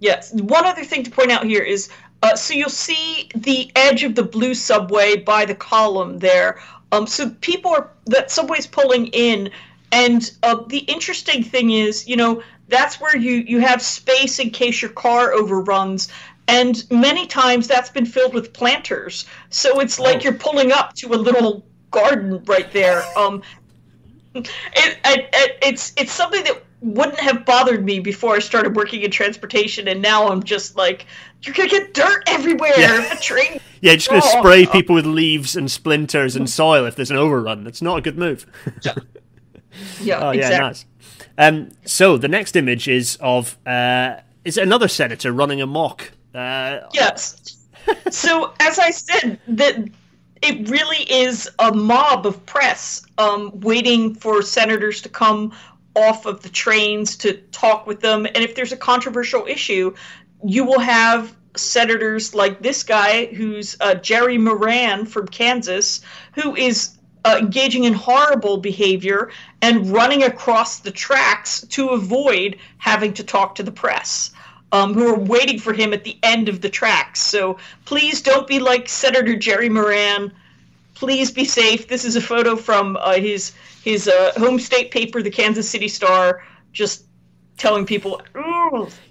yes. One other thing to point out here is uh, so you'll see the edge of the blue subway by the column there. Um, so people are that subway's pulling in, and uh, the interesting thing is, you know, that's where you you have space in case your car overruns and many times that's been filled with planters so it's like oh. you're pulling up to a little garden right there um it, it, it, it's it's something that wouldn't have bothered me before I started working in transportation, and now I'm just like, you're gonna get dirt everywhere. Yeah. A train. Yeah, just gonna oh. spray people with leaves and splinters and soil if there's an overrun. That's not a good move. yeah. Yeah. Oh, yeah, exactly. nice. Um, so the next image is of uh, is another senator running amok. Uh, yes. so as I said, that it really is a mob of press um, waiting for senators to come off of the trains to talk with them. And if there's a controversial issue, you will have senators like this guy, who's uh, Jerry Moran from Kansas, who is uh, engaging in horrible behavior and running across the tracks to avoid having to talk to the press. Um, who are waiting for him at the end of the tracks. So please don't be like Senator Jerry Moran. Please be safe. This is a photo from uh, his his uh, home state paper, the Kansas City Star, just telling people,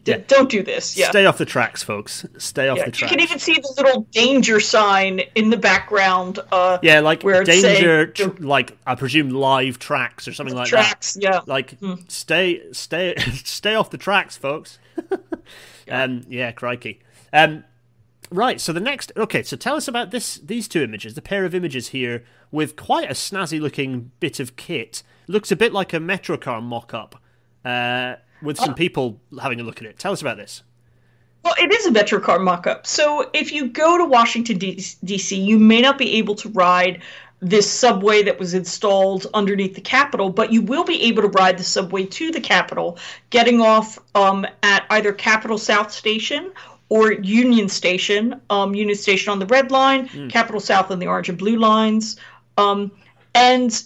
yeah. don't do this. Yeah. Stay off the tracks, folks. Stay off yeah. the tracks. You can even see the little danger sign in the background. Uh, yeah, like where danger, tr- like I presume live tracks or something like tracks, that. yeah. Like mm. stay, stay, stay off the tracks, folks. yeah. Um, yeah, crikey. Um, right. So the next, okay. So tell us about this. These two images, the pair of images here with quite a snazzy looking bit of kit. Looks a bit like a Metrocar mock-up. Uh, with some people having a look at it. Tell us about this. Well, it is a Metrocar mock-up. So if you go to Washington D.C., you may not be able to ride this subway that was installed underneath the Capitol, but you will be able to ride the subway to the Capitol, getting off um, at either Capitol South Station or Union Station. Um, Union Station on the red line, mm. Capitol South on the orange and blue lines, um, and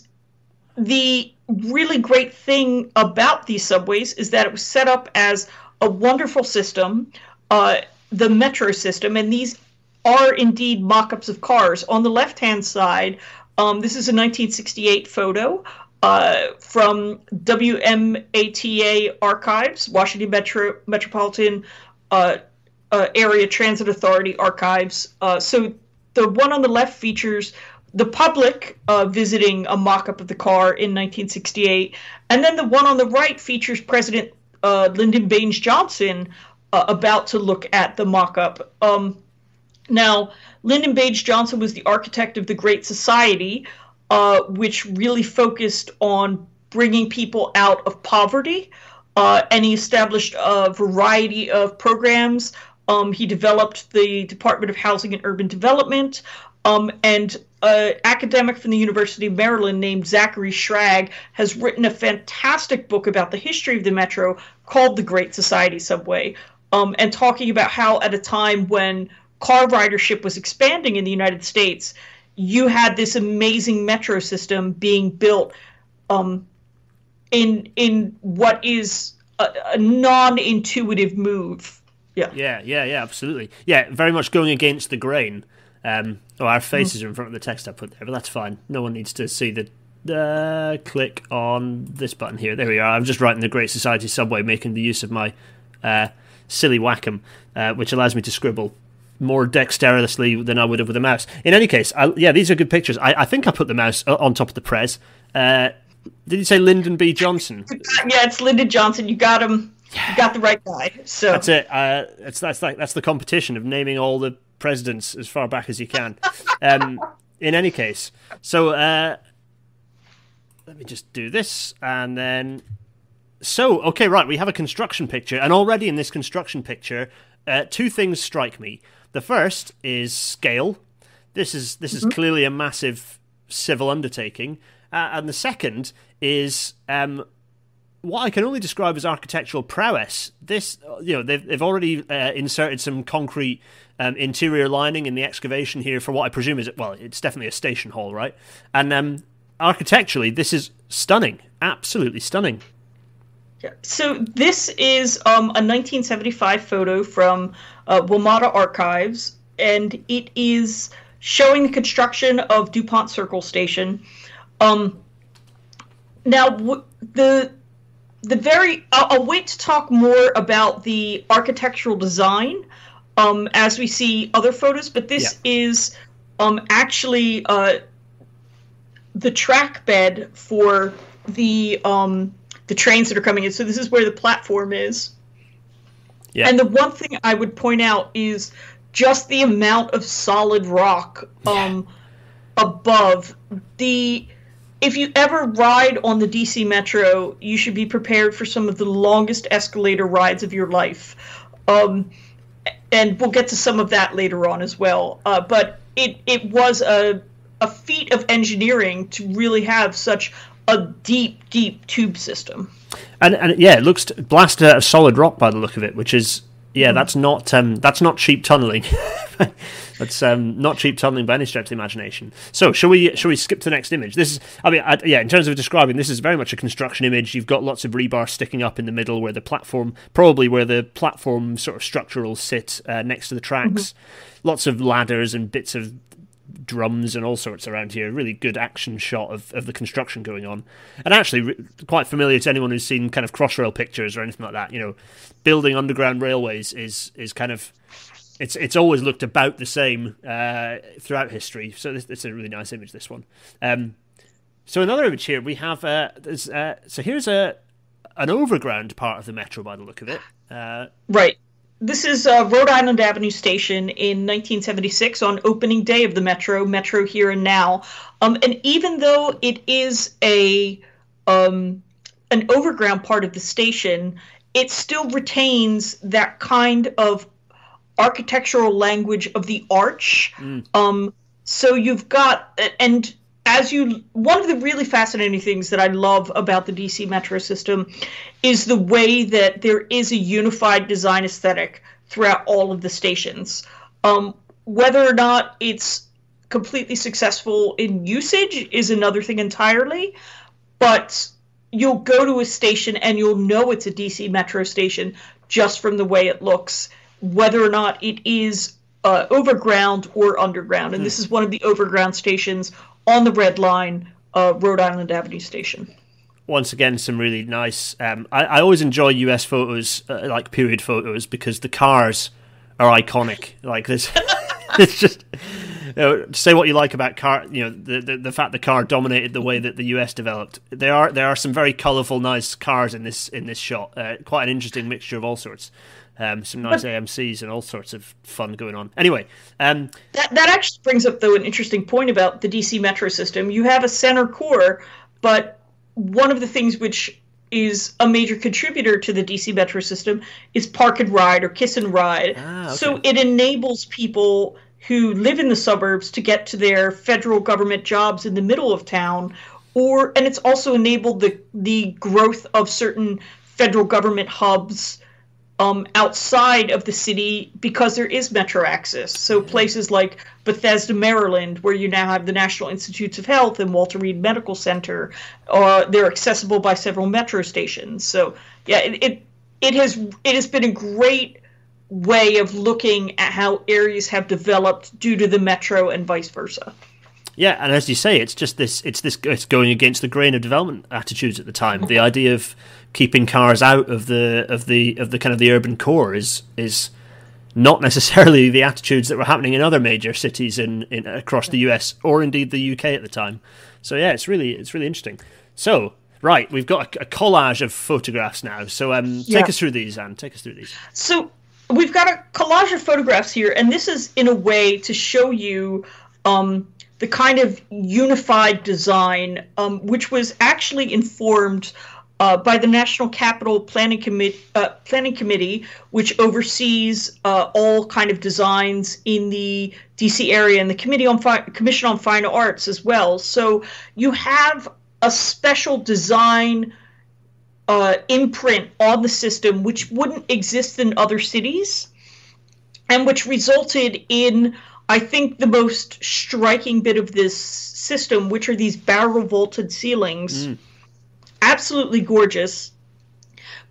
the really great thing about these subways is that it was set up as a wonderful system, uh, the metro system, and these are indeed mock ups of cars. On the left hand side, um, this is a 1968 photo uh, from WMATA Archives, Washington Metro Metropolitan uh, uh, Area Transit Authority Archives. Uh, so the one on the left features the public uh, visiting a mock-up of the car in 1968, and then the one on the right features President uh, Lyndon Baines Johnson uh, about to look at the mock-up. Um, now, Lyndon Baines Johnson was the architect of the Great Society, uh, which really focused on bringing people out of poverty, uh, and he established a variety of programs. Um, he developed the Department of Housing and Urban Development. Um, and an academic from the University of Maryland named Zachary Schrag has written a fantastic book about the history of the metro called The Great Society Subway, um, and talking about how at a time when car ridership was expanding in the United States, you had this amazing metro system being built um, in in what is a, a non-intuitive move. Yeah. Yeah, yeah, yeah, absolutely. Yeah, very much going against the grain. Um, oh, our faces are in front of the text I put there, but that's fine. No one needs to see the. Uh, click on this button here. There we are. I'm just writing the Great Society Subway, making the use of my uh, silly Wacom, uh, which allows me to scribble more dexterously than I would have with a mouse. In any case, I, yeah, these are good pictures. I, I, think I put the mouse on top of the press. Uh, did you say Lyndon B. Johnson? Yeah, it's Lyndon Johnson. You got him. You got the right guy. So that's it. Uh, it's that's like that's the competition of naming all the presidents as far back as you can. Um, in any case, so uh, let me just do this and then. So, okay, right, we have a construction picture, and already in this construction picture, uh, two things strike me. The first is scale. This is this is mm-hmm. clearly a massive civil undertaking, uh, and the second is um, what I can only describe as architectural prowess. This, you know, they've they've already uh, inserted some concrete um, interior lining in the excavation here for what I presume is well, it's definitely a station hall, right? And um, architecturally, this is stunning, absolutely stunning. Yeah. So this is um, a 1975 photo from uh, WMATA Archives, and it is showing the construction of Dupont Circle Station. Um, now, w- the the very I'll, I'll, wait to talk more about the architectural design um, as we see other photos, but this yeah. is um, actually uh, the track bed for the um, the trains that are coming in. So this is where the platform is. Yeah. And the one thing I would point out is just the amount of solid rock um, yeah. above the if you ever ride on the DC Metro, you should be prepared for some of the longest escalator rides of your life. Um, and we'll get to some of that later on as well. Uh, but it it was a a feat of engineering to really have such a deep, deep tube system. And and yeah, it looks blasted out of solid rock by the look of it, which is yeah, mm. that's not um, that's not cheap tunneling. That's um, not cheap tunneling by any stretch of the imagination. So, shall we shall we skip to the next image? This is, I mean, I, yeah, in terms of describing, this is very much a construction image. You've got lots of rebar sticking up in the middle where the platform, probably where the platform sort of structure will sit uh, next to the tracks. Mm-hmm. Lots of ladders and bits of drums and all sorts around here. Really good action shot of, of the construction going on, and actually re- quite familiar to anyone who's seen kind of crossrail pictures or anything like that. You know, building underground railways is is kind of it's it's always looked about the same uh, throughout history. So this, it's a really nice image. This one. Um, so another image here we have. Uh, uh, so here's a an overground part of the metro by the look of it. Uh, right. This is uh, Rhode Island Avenue Station in 1976 on opening day of the Metro, Metro Here and Now. Um, and even though it is a um, an overground part of the station, it still retains that kind of architectural language of the arch. Mm. Um, so you've got and as you one of the really fascinating things that I love about the DC metro system is the way that there is a unified design aesthetic throughout all of the stations. Um, whether or not it's completely successful in usage is another thing entirely, but you'll go to a station and you'll know it's a DC metro station just from the way it looks, whether or not it is uh, overground or underground. And mm. this is one of the overground stations on the Red Line, uh, Rhode Island Avenue Station. Once again, some really nice. Um, I, I, always enjoy US photos, uh, like period photos, because the cars are iconic. Like this, it's just you know, say what you like about car. You know the, the, the fact the car dominated the way that the US developed. There are there are some very colourful, nice cars in this in this shot. Uh, quite an interesting mixture of all sorts. Um, some nice AMC's and all sorts of fun going on. Anyway, um, that that actually brings up though an interesting point about the DC metro system. You have a center core, but one of the things which is a major contributor to the DC metro system is park and ride or kiss and ride. Ah, okay. So it enables people who live in the suburbs to get to their federal government jobs in the middle of town or and it's also enabled the the growth of certain federal government hubs um, outside of the city because there is metro access. So places like Bethesda, Maryland, where you now have the National Institutes of Health and Walter Reed Medical Center, uh, they're accessible by several metro stations. So yeah, it, it it has it has been a great way of looking at how areas have developed due to the metro and vice versa. Yeah, and as you say, it's just this. It's this. It's going against the grain of development attitudes at the time. The idea of keeping cars out of the of the of the kind of the urban core is is not necessarily the attitudes that were happening in other major cities in, in across the US or indeed the UK at the time. So yeah, it's really it's really interesting. So right, we've got a, a collage of photographs now. So um, take yeah. us through these, Anne. Take us through these. So we've got a collage of photographs here, and this is in a way to show you um, the kind of unified design, um, which was actually informed uh, by the National Capital Planning, uh, Planning Committee, which oversees uh, all kind of designs in the DC area, and the Committee on Fi- Commission on Fine Arts as well. So you have a special design uh, imprint on the system, which wouldn't exist in other cities, and which resulted in, I think, the most striking bit of this system, which are these barrel vaulted ceilings. Mm absolutely gorgeous.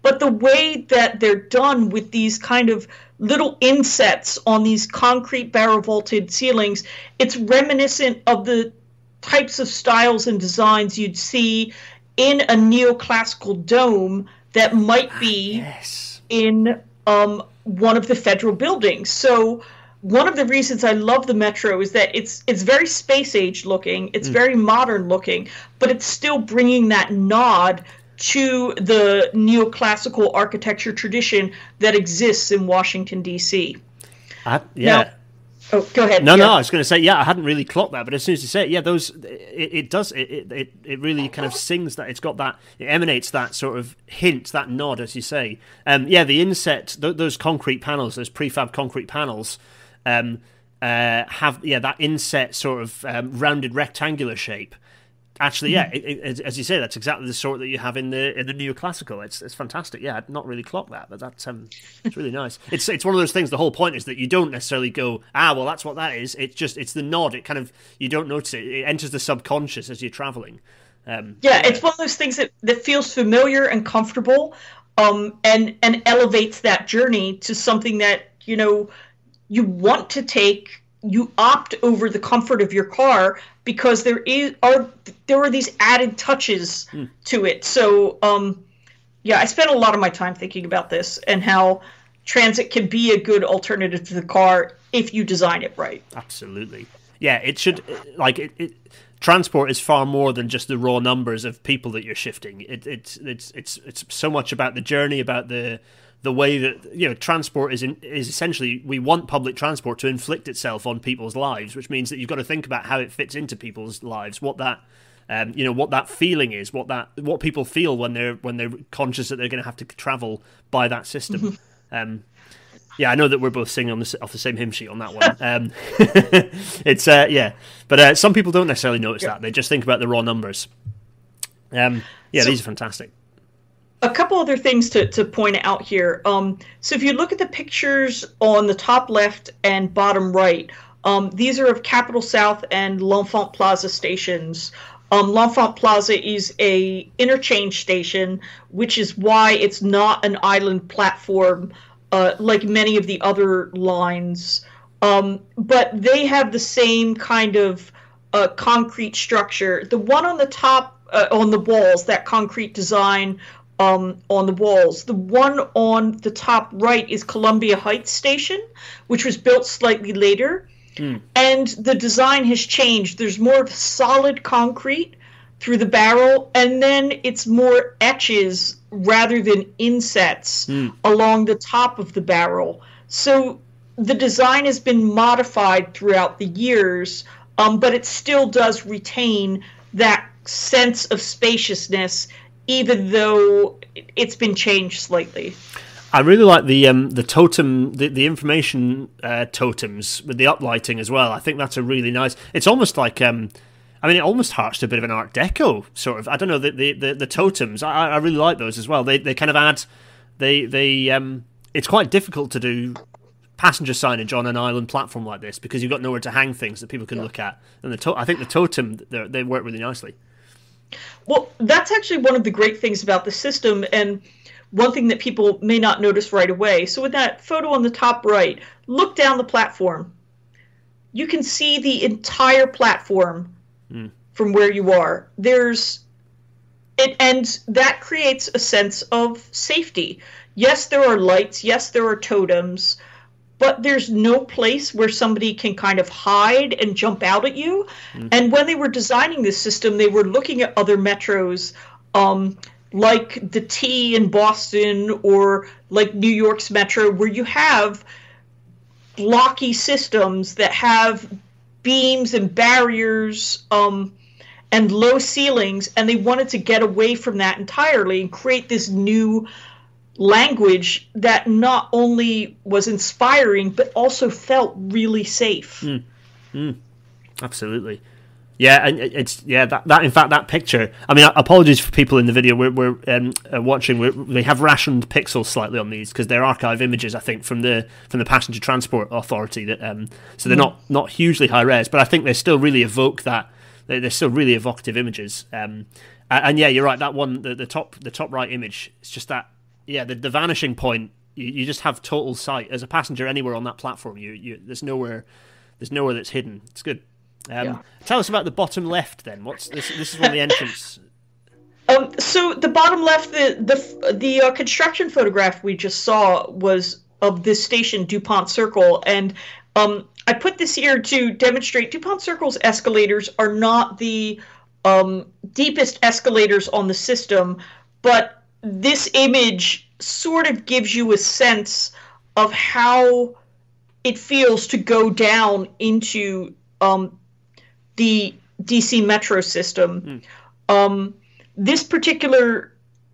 But the way that they're done with these kind of little insets on these concrete barrel vaulted ceilings, it's reminiscent of the types of styles and designs you'd see in a neoclassical dome that might be ah, yes. in um, one of the federal buildings. So one of the reasons I love the Metro is that it's it's very space age looking, it's mm. very modern looking, but it's still bringing that nod to the neoclassical architecture tradition that exists in Washington D.C. Uh, yeah. Now, oh, go ahead. No, yeah. no, I was going to say, yeah, I hadn't really clocked that, but as soon as you say it, yeah, those, it, it does, it, it, it really kind of sings that, it's got that, it emanates that sort of hint, that nod, as you say. Um, yeah, the inset, th- those concrete panels, those prefab concrete panels, um, uh, have yeah that inset sort of um, rounded rectangular shape. Actually, yeah, it, it, as you say, that's exactly the sort that you have in the in the neoclassical. It's it's fantastic. Yeah, I'd not really clocked that, but that's um, it's really nice. It's it's one of those things. The whole point is that you don't necessarily go, ah, well, that's what that is. It's just it's the nod. It kind of you don't notice it. It enters the subconscious as you're traveling. Um, yeah, it's one of those things that, that feels familiar and comfortable, um, and and elevates that journey to something that you know you want to take you opt over the comfort of your car because there is are there are these added touches mm. to it. So um, yeah, I spent a lot of my time thinking about this and how transit can be a good alternative to the car if you design it right. Absolutely. Yeah, it should like it, it transport is far more than just the raw numbers of people that you're shifting. It, it's it's it's it's so much about the journey, about the the way that you know transport is in, is essentially we want public transport to inflict itself on people's lives, which means that you've got to think about how it fits into people's lives, what that um, you know what that feeling is, what that what people feel when they're when they're conscious that they're going to have to travel by that system. Um, yeah, I know that we're both singing on the, off the same hymn sheet on that one. Um, it's uh, yeah, but uh, some people don't necessarily notice yeah. that; they just think about the raw numbers. Um, yeah, so, these are fantastic a couple other things to, to point out here. Um, so if you look at the pictures on the top left and bottom right, um, these are of Capitol South and L'Enfant Plaza stations. Um, L'Enfant Plaza is a interchange station, which is why it's not an island platform uh, like many of the other lines. Um, but they have the same kind of uh, concrete structure. The one on the top, uh, on the walls, that concrete design um, on the walls. The one on the top right is Columbia Heights Station, which was built slightly later. Mm. And the design has changed. There's more of solid concrete through the barrel, and then it's more etches rather than insets mm. along the top of the barrel. So the design has been modified throughout the years, um, but it still does retain that sense of spaciousness even though it's been changed slightly. I really like the um, the totem, the, the information uh, totems with the uplighting as well. I think that's a really nice. It's almost like, um, I mean, it almost harks to a bit of an Art Deco sort of. I don't know the the, the, the totems. I, I really like those as well. They they kind of add, they they um, it's quite difficult to do passenger signage on an island platform like this because you've got nowhere to hang things that people can yeah. look at. And the to- I think the totem they work really nicely. Well, that's actually one of the great things about the system, and one thing that people may not notice right away. So, with that photo on the top right, look down the platform. You can see the entire platform mm. from where you are. There's it, and that creates a sense of safety. Yes, there are lights. Yes, there are totems but there's no place where somebody can kind of hide and jump out at you. Mm-hmm. And when they were designing this system, they were looking at other metros, um, like the T in Boston or like New York's metro, where you have blocky systems that have beams and barriers um, and low ceilings, and they wanted to get away from that entirely and create this new language that not only was inspiring but also felt really safe. Mm. Mm. Absolutely. Yeah, and it's yeah that, that in fact that picture. I mean, apologies for people in the video we're, we're um, uh, watching. We're, they have rationed pixels slightly on these because they're archive images, I think, from the from the Passenger Transport Authority. That um, so they're mm. not not hugely high res, but I think they still really evoke that. They're, they're still really evocative images. Um, and, and, yeah, you're right. That one, the, the top the top right image, it's just that yeah, the, the vanishing point, you, you just have total sight as a passenger anywhere on that platform. You, you there's nowhere, there's nowhere that's hidden. It's good. Um, yeah. Tell us about the bottom left then. What's this? This is one of the entrance. Um, so the bottom left, the the the uh, construction photograph we just saw was of this station, Dupont Circle, and um, I put this here to demonstrate Dupont Circle's escalators are not the um, deepest escalators on the system, but this image sort of gives you a sense of how it feels to go down into um, the DC metro system. Mm. Um, this particular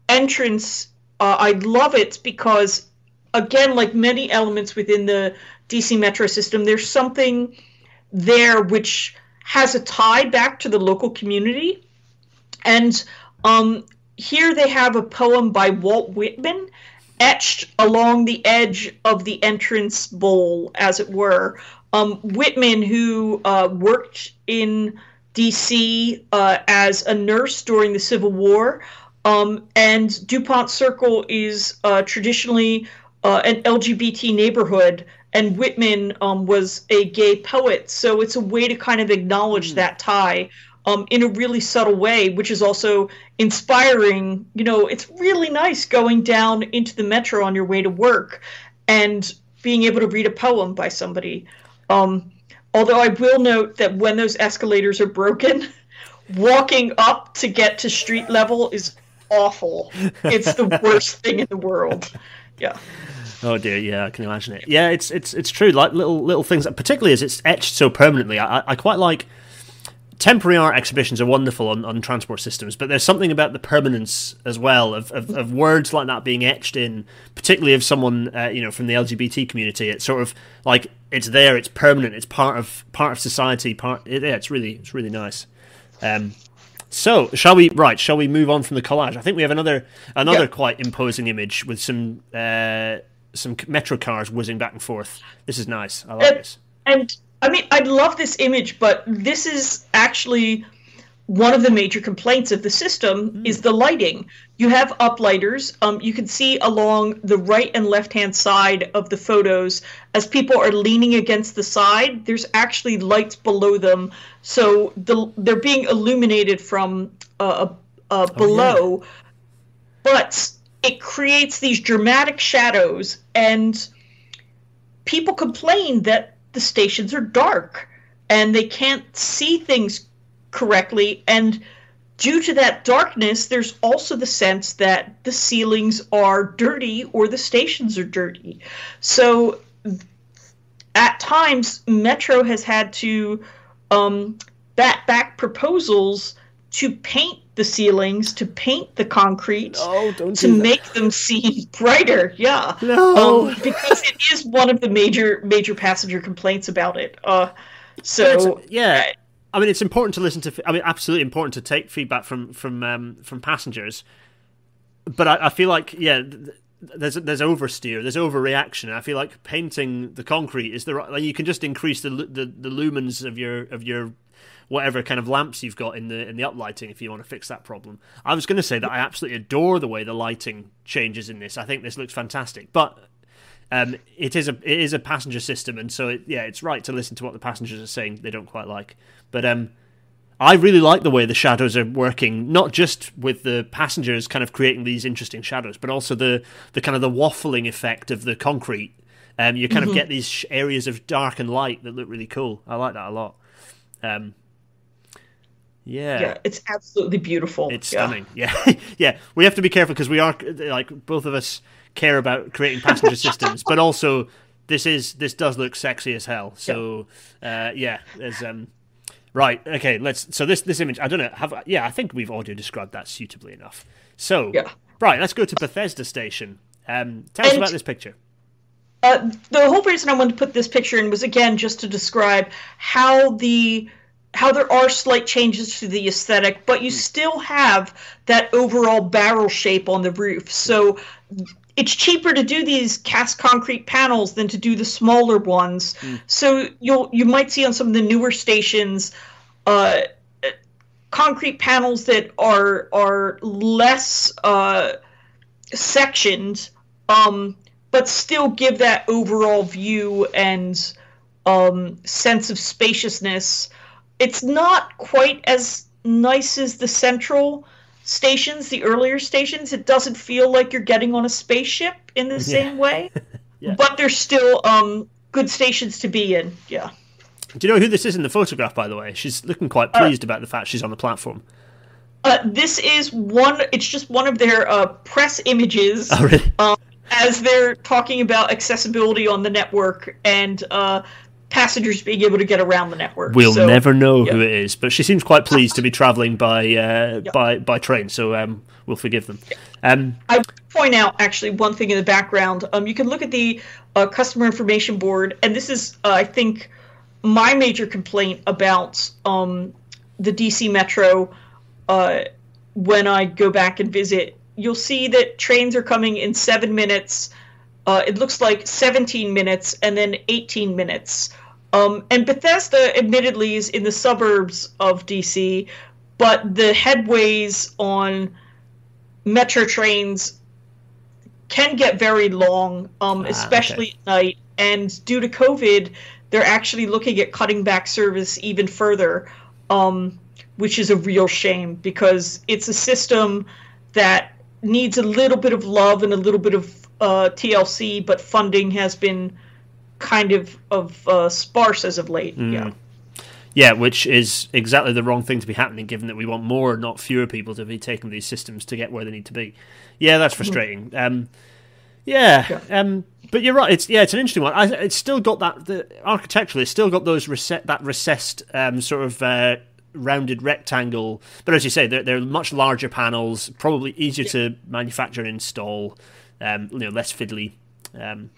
entrance, uh, I love it because, again, like many elements within the DC metro system, there's something there which has a tie back to the local community. And um, here they have a poem by Walt Whitman etched along the edge of the entrance bowl, as it were. Um, Whitman, who uh, worked in D.C. Uh, as a nurse during the Civil War, um, and Dupont Circle is uh, traditionally uh, an LGBT neighborhood, and Whitman um, was a gay poet. So it's a way to kind of acknowledge mm. that tie um, in a really subtle way, which is also inspiring. You know, it's really nice going down into the metro on your way to work and being able to read a poem by somebody. Um, although I will note that when those escalators are broken, walking up to get to street level is awful. It's the worst thing in the world. Yeah. Oh dear, yeah, I can imagine it. Yeah, it's it's it's true. Like little little things, particularly as it's etched so permanently. I, I quite like temporary art exhibitions are wonderful on, on transport systems, but there's something about the permanence as well of, of, of words like that being etched in, particularly of someone uh, you know from the LGBT community. It's sort of like it's there, it's permanent, it's part of part of society. Part yeah, it's really it's really nice. Um, so, shall we? Right, shall we move on from the collage? I think we have another another yeah. quite imposing image with some uh, some metro cars whizzing back and forth. This is nice. I like and, this. And I mean, I love this image, but this is actually one of the major complaints of the system mm. is the lighting. You have uplighters. Um, you can see along the right and left hand side of the photos as people are leaning against the side. There's actually lights below them, so the, they're being illuminated from uh, uh, below. Oh, yeah. But it creates these dramatic shadows, and people complain that the stations are dark and they can't see things correctly. And due to that darkness, there's also the sense that the ceilings are dirty or the stations are dirty. So at times, Metro has had to um, bat back proposals to paint the ceilings, to paint the concrete, no, to make them seem brighter. Yeah, no, um, because it is one of the major major passenger complaints about it. Uh, so yeah. I mean, it's important to listen to. I mean, absolutely important to take feedback from from um, from passengers. But I, I feel like, yeah, there's there's oversteer, there's overreaction. I feel like painting the concrete is the right. Like you can just increase the, the the lumens of your of your whatever kind of lamps you've got in the in the uplighting if you want to fix that problem. I was going to say that I absolutely adore the way the lighting changes in this. I think this looks fantastic, but um, it is a it is a passenger system, and so it, yeah, it's right to listen to what the passengers are saying. They don't quite like, but um, I really like the way the shadows are working, not just with the passengers kind of creating these interesting shadows, but also the the kind of the waffling effect of the concrete. Um, you kind mm-hmm. of get these areas of dark and light that look really cool. I like that a lot. Um, yeah. Yeah, it's absolutely beautiful. It's stunning. Yeah. Yeah. yeah. We have to be careful because we are like both of us care about creating passenger systems, but also this is this does look sexy as hell. So uh, yeah, there's um right. Okay, let's. So this this image, I don't know. Have yeah, I think we've audio described that suitably enough. So yeah. right, let's go to Bethesda Station. Um, tell and, us about this picture. Uh, the whole reason I wanted to put this picture in was again just to describe how the how there are slight changes to the aesthetic, but you hmm. still have that overall barrel shape on the roof. So it's cheaper to do these cast concrete panels than to do the smaller ones. Mm. So you'll you might see on some of the newer stations uh, concrete panels that are are less uh, sectioned, um, but still give that overall view and um, sense of spaciousness. It's not quite as nice as the central stations, the earlier stations, it doesn't feel like you're getting on a spaceship in the yeah. same way. yeah. But they're still um, good stations to be in. Yeah. Do you know who this is in the photograph, by the way? She's looking quite uh, pleased uh, about the fact she's on the platform. Uh, this is one, it's just one of their uh, press images. Oh, really? Um, as they're talking about accessibility on the network and uh, passengers being able to get around the network. We'll so, never know yeah. who it is, but she seems quite pleased to be travelling by uh, yeah. by by train, so um, we'll forgive them. Um, I point out actually one thing in the background. Um, you can look at the uh, customer information board, and this is, uh, I think, my major complaint about um, the DC Metro. Uh, when I go back and visit, you'll see that trains are coming in seven minutes. Uh, it looks like 17 minutes and then 18 minutes. Um, and Bethesda, admittedly, is in the suburbs of DC, but the headways on metro trains can get very long, um, especially okay. at night. And due to COVID, they're actually looking at cutting back service even further, um, which is a real shame because it's a system that needs a little bit of love and a little bit of uh, TLC, but funding has been kind of of uh, sparse as of late. Yeah. Yeah, which is exactly the wrong thing to be happening, given that we want more, not fewer people to be taking these systems to get where they need to be. Yeah, that's frustrating. Um, yeah, um, but you're right. It's yeah, it's an interesting one. I, it's still got that the architecturally, it's still got those reset that recessed um, sort of uh, rounded rectangle. But as you say, they're, they're much larger panels, probably easier to manufacture and install. Um, you know, less fiddly. Um,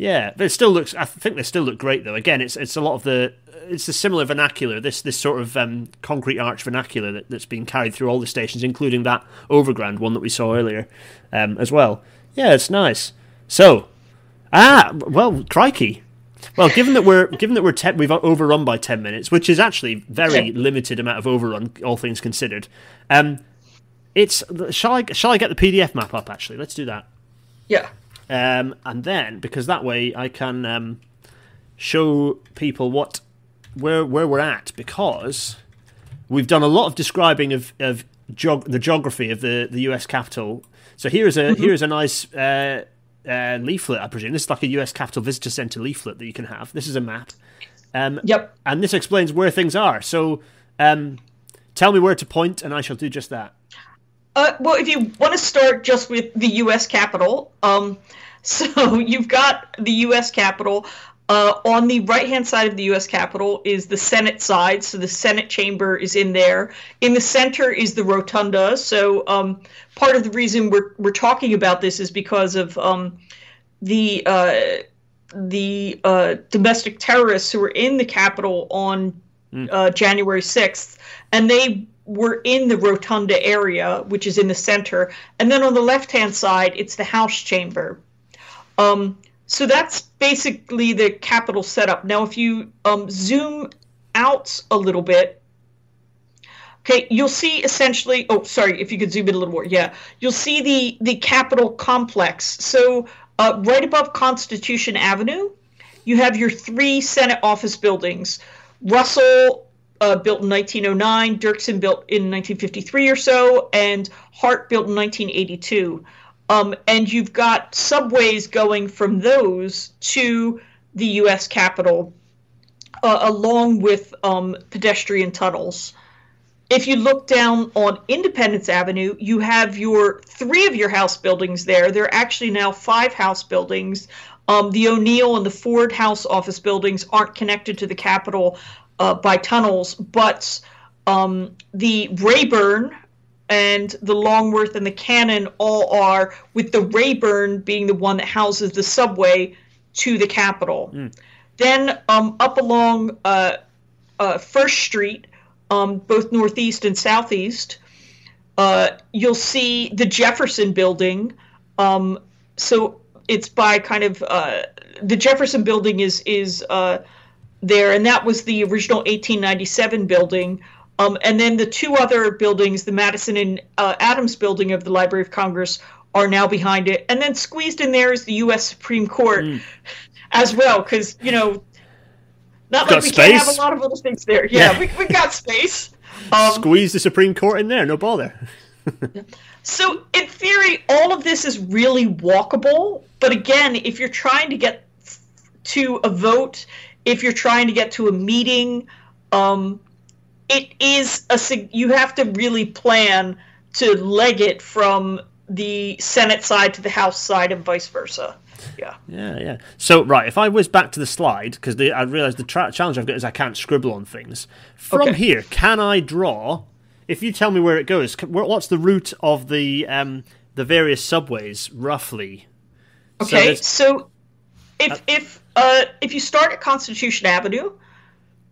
yeah, but it still looks. I think they still look great though. Again, it's it's a lot of the it's a similar vernacular. This this sort of um, concrete arch vernacular that, that's been carried through all the stations, including that overground one that we saw earlier, um, as well. Yeah, it's nice. So, ah, well, crikey. Well, given that we're given that we're te- we've overrun by ten minutes, which is actually very Yeah. limited amount of overrun, all things considered. Um, it's shall I shall I get the PDF map up? Actually, let's do that. Yeah. Um, and then because that way I can um, show people what where where we're at because we've done a lot of describing of of geog- the geography of the the U.S. capital. So here's a here's a nice uh, uh, leaflet. I presume this is like a U.S. Capitol Visitor Center leaflet that you can have. This is a map. Um, Yep. and this explains where things are. So, um, tell me where to point, and I shall do just that. Uh, well, if you want to start just with the U.S. Capitol, um, so you've got the U.S. Capitol. Uh, on the right hand side of the U.S. Capitol is the Senate side, so the Senate chamber is in there. In the center is the rotunda. So um, part of the reason we're we're talking about this is because of um, the uh, the uh, domestic terrorists who were in the Capitol on uh, January 6th, and they were in the rotunda area, which is in the center. And then on the left hand side, it's the House chamber. Um, so that's basically the Capitol setup. Now, if you um, zoom out a little bit, okay, you'll see essentially. Oh, sorry, if you could zoom in a little more. Yeah, you'll see the the Capitol complex. So uh, right above Constitution Avenue, you have your three Senate office buildings. Russell uh, built in 1909, Dirksen built in 1953 or so, and Hart built in 1982. Um, and you've got subways going from those to the U.S. Capitol, uh, along with um, pedestrian tunnels. If you look down on Independence Avenue, you have your three of your house buildings there. There are actually now five house buildings. Um, the O'Neill and the Ford House office buildings aren't connected to the Capitol uh, by tunnels, but um, the Rayburn and the Longworth and the Cannon all are, with the Rayburn being the one that houses the subway to the Capitol. Then um, up along uh, uh, First Street, um, both northeast and southeast, uh, you'll see the Jefferson Building. Um, so it's by kind of uh, the Jefferson Building is is uh, there, and that was the original 1897 building. Um, and then the two other buildings, the Madison and uh, Adams Building of the Library of Congress, are now behind it. And then squeezed in there is the U.S. Supreme Court as well, because you know, not Got like we can't have a lot of other things there. Yeah, Yeah. We, we got space. Um, Squeeze the Supreme Court in there, no bother. So, in theory, all of this is really walkable. But again, if you're trying to get to a vote, if you're trying to get to a meeting, um, it is a you have to really plan to leg it from the Senate side to the House side and vice versa. Yeah. Yeah, yeah. So, right, if I whiz back to the slide, because I realise the tra- challenge I've got is I can't scribble on things. From Okay. here, can I draw? If you tell me where it goes, what's the route of the um, the various subways roughly? Okay, there's- so, if if uh, if you start at Constitution Avenue,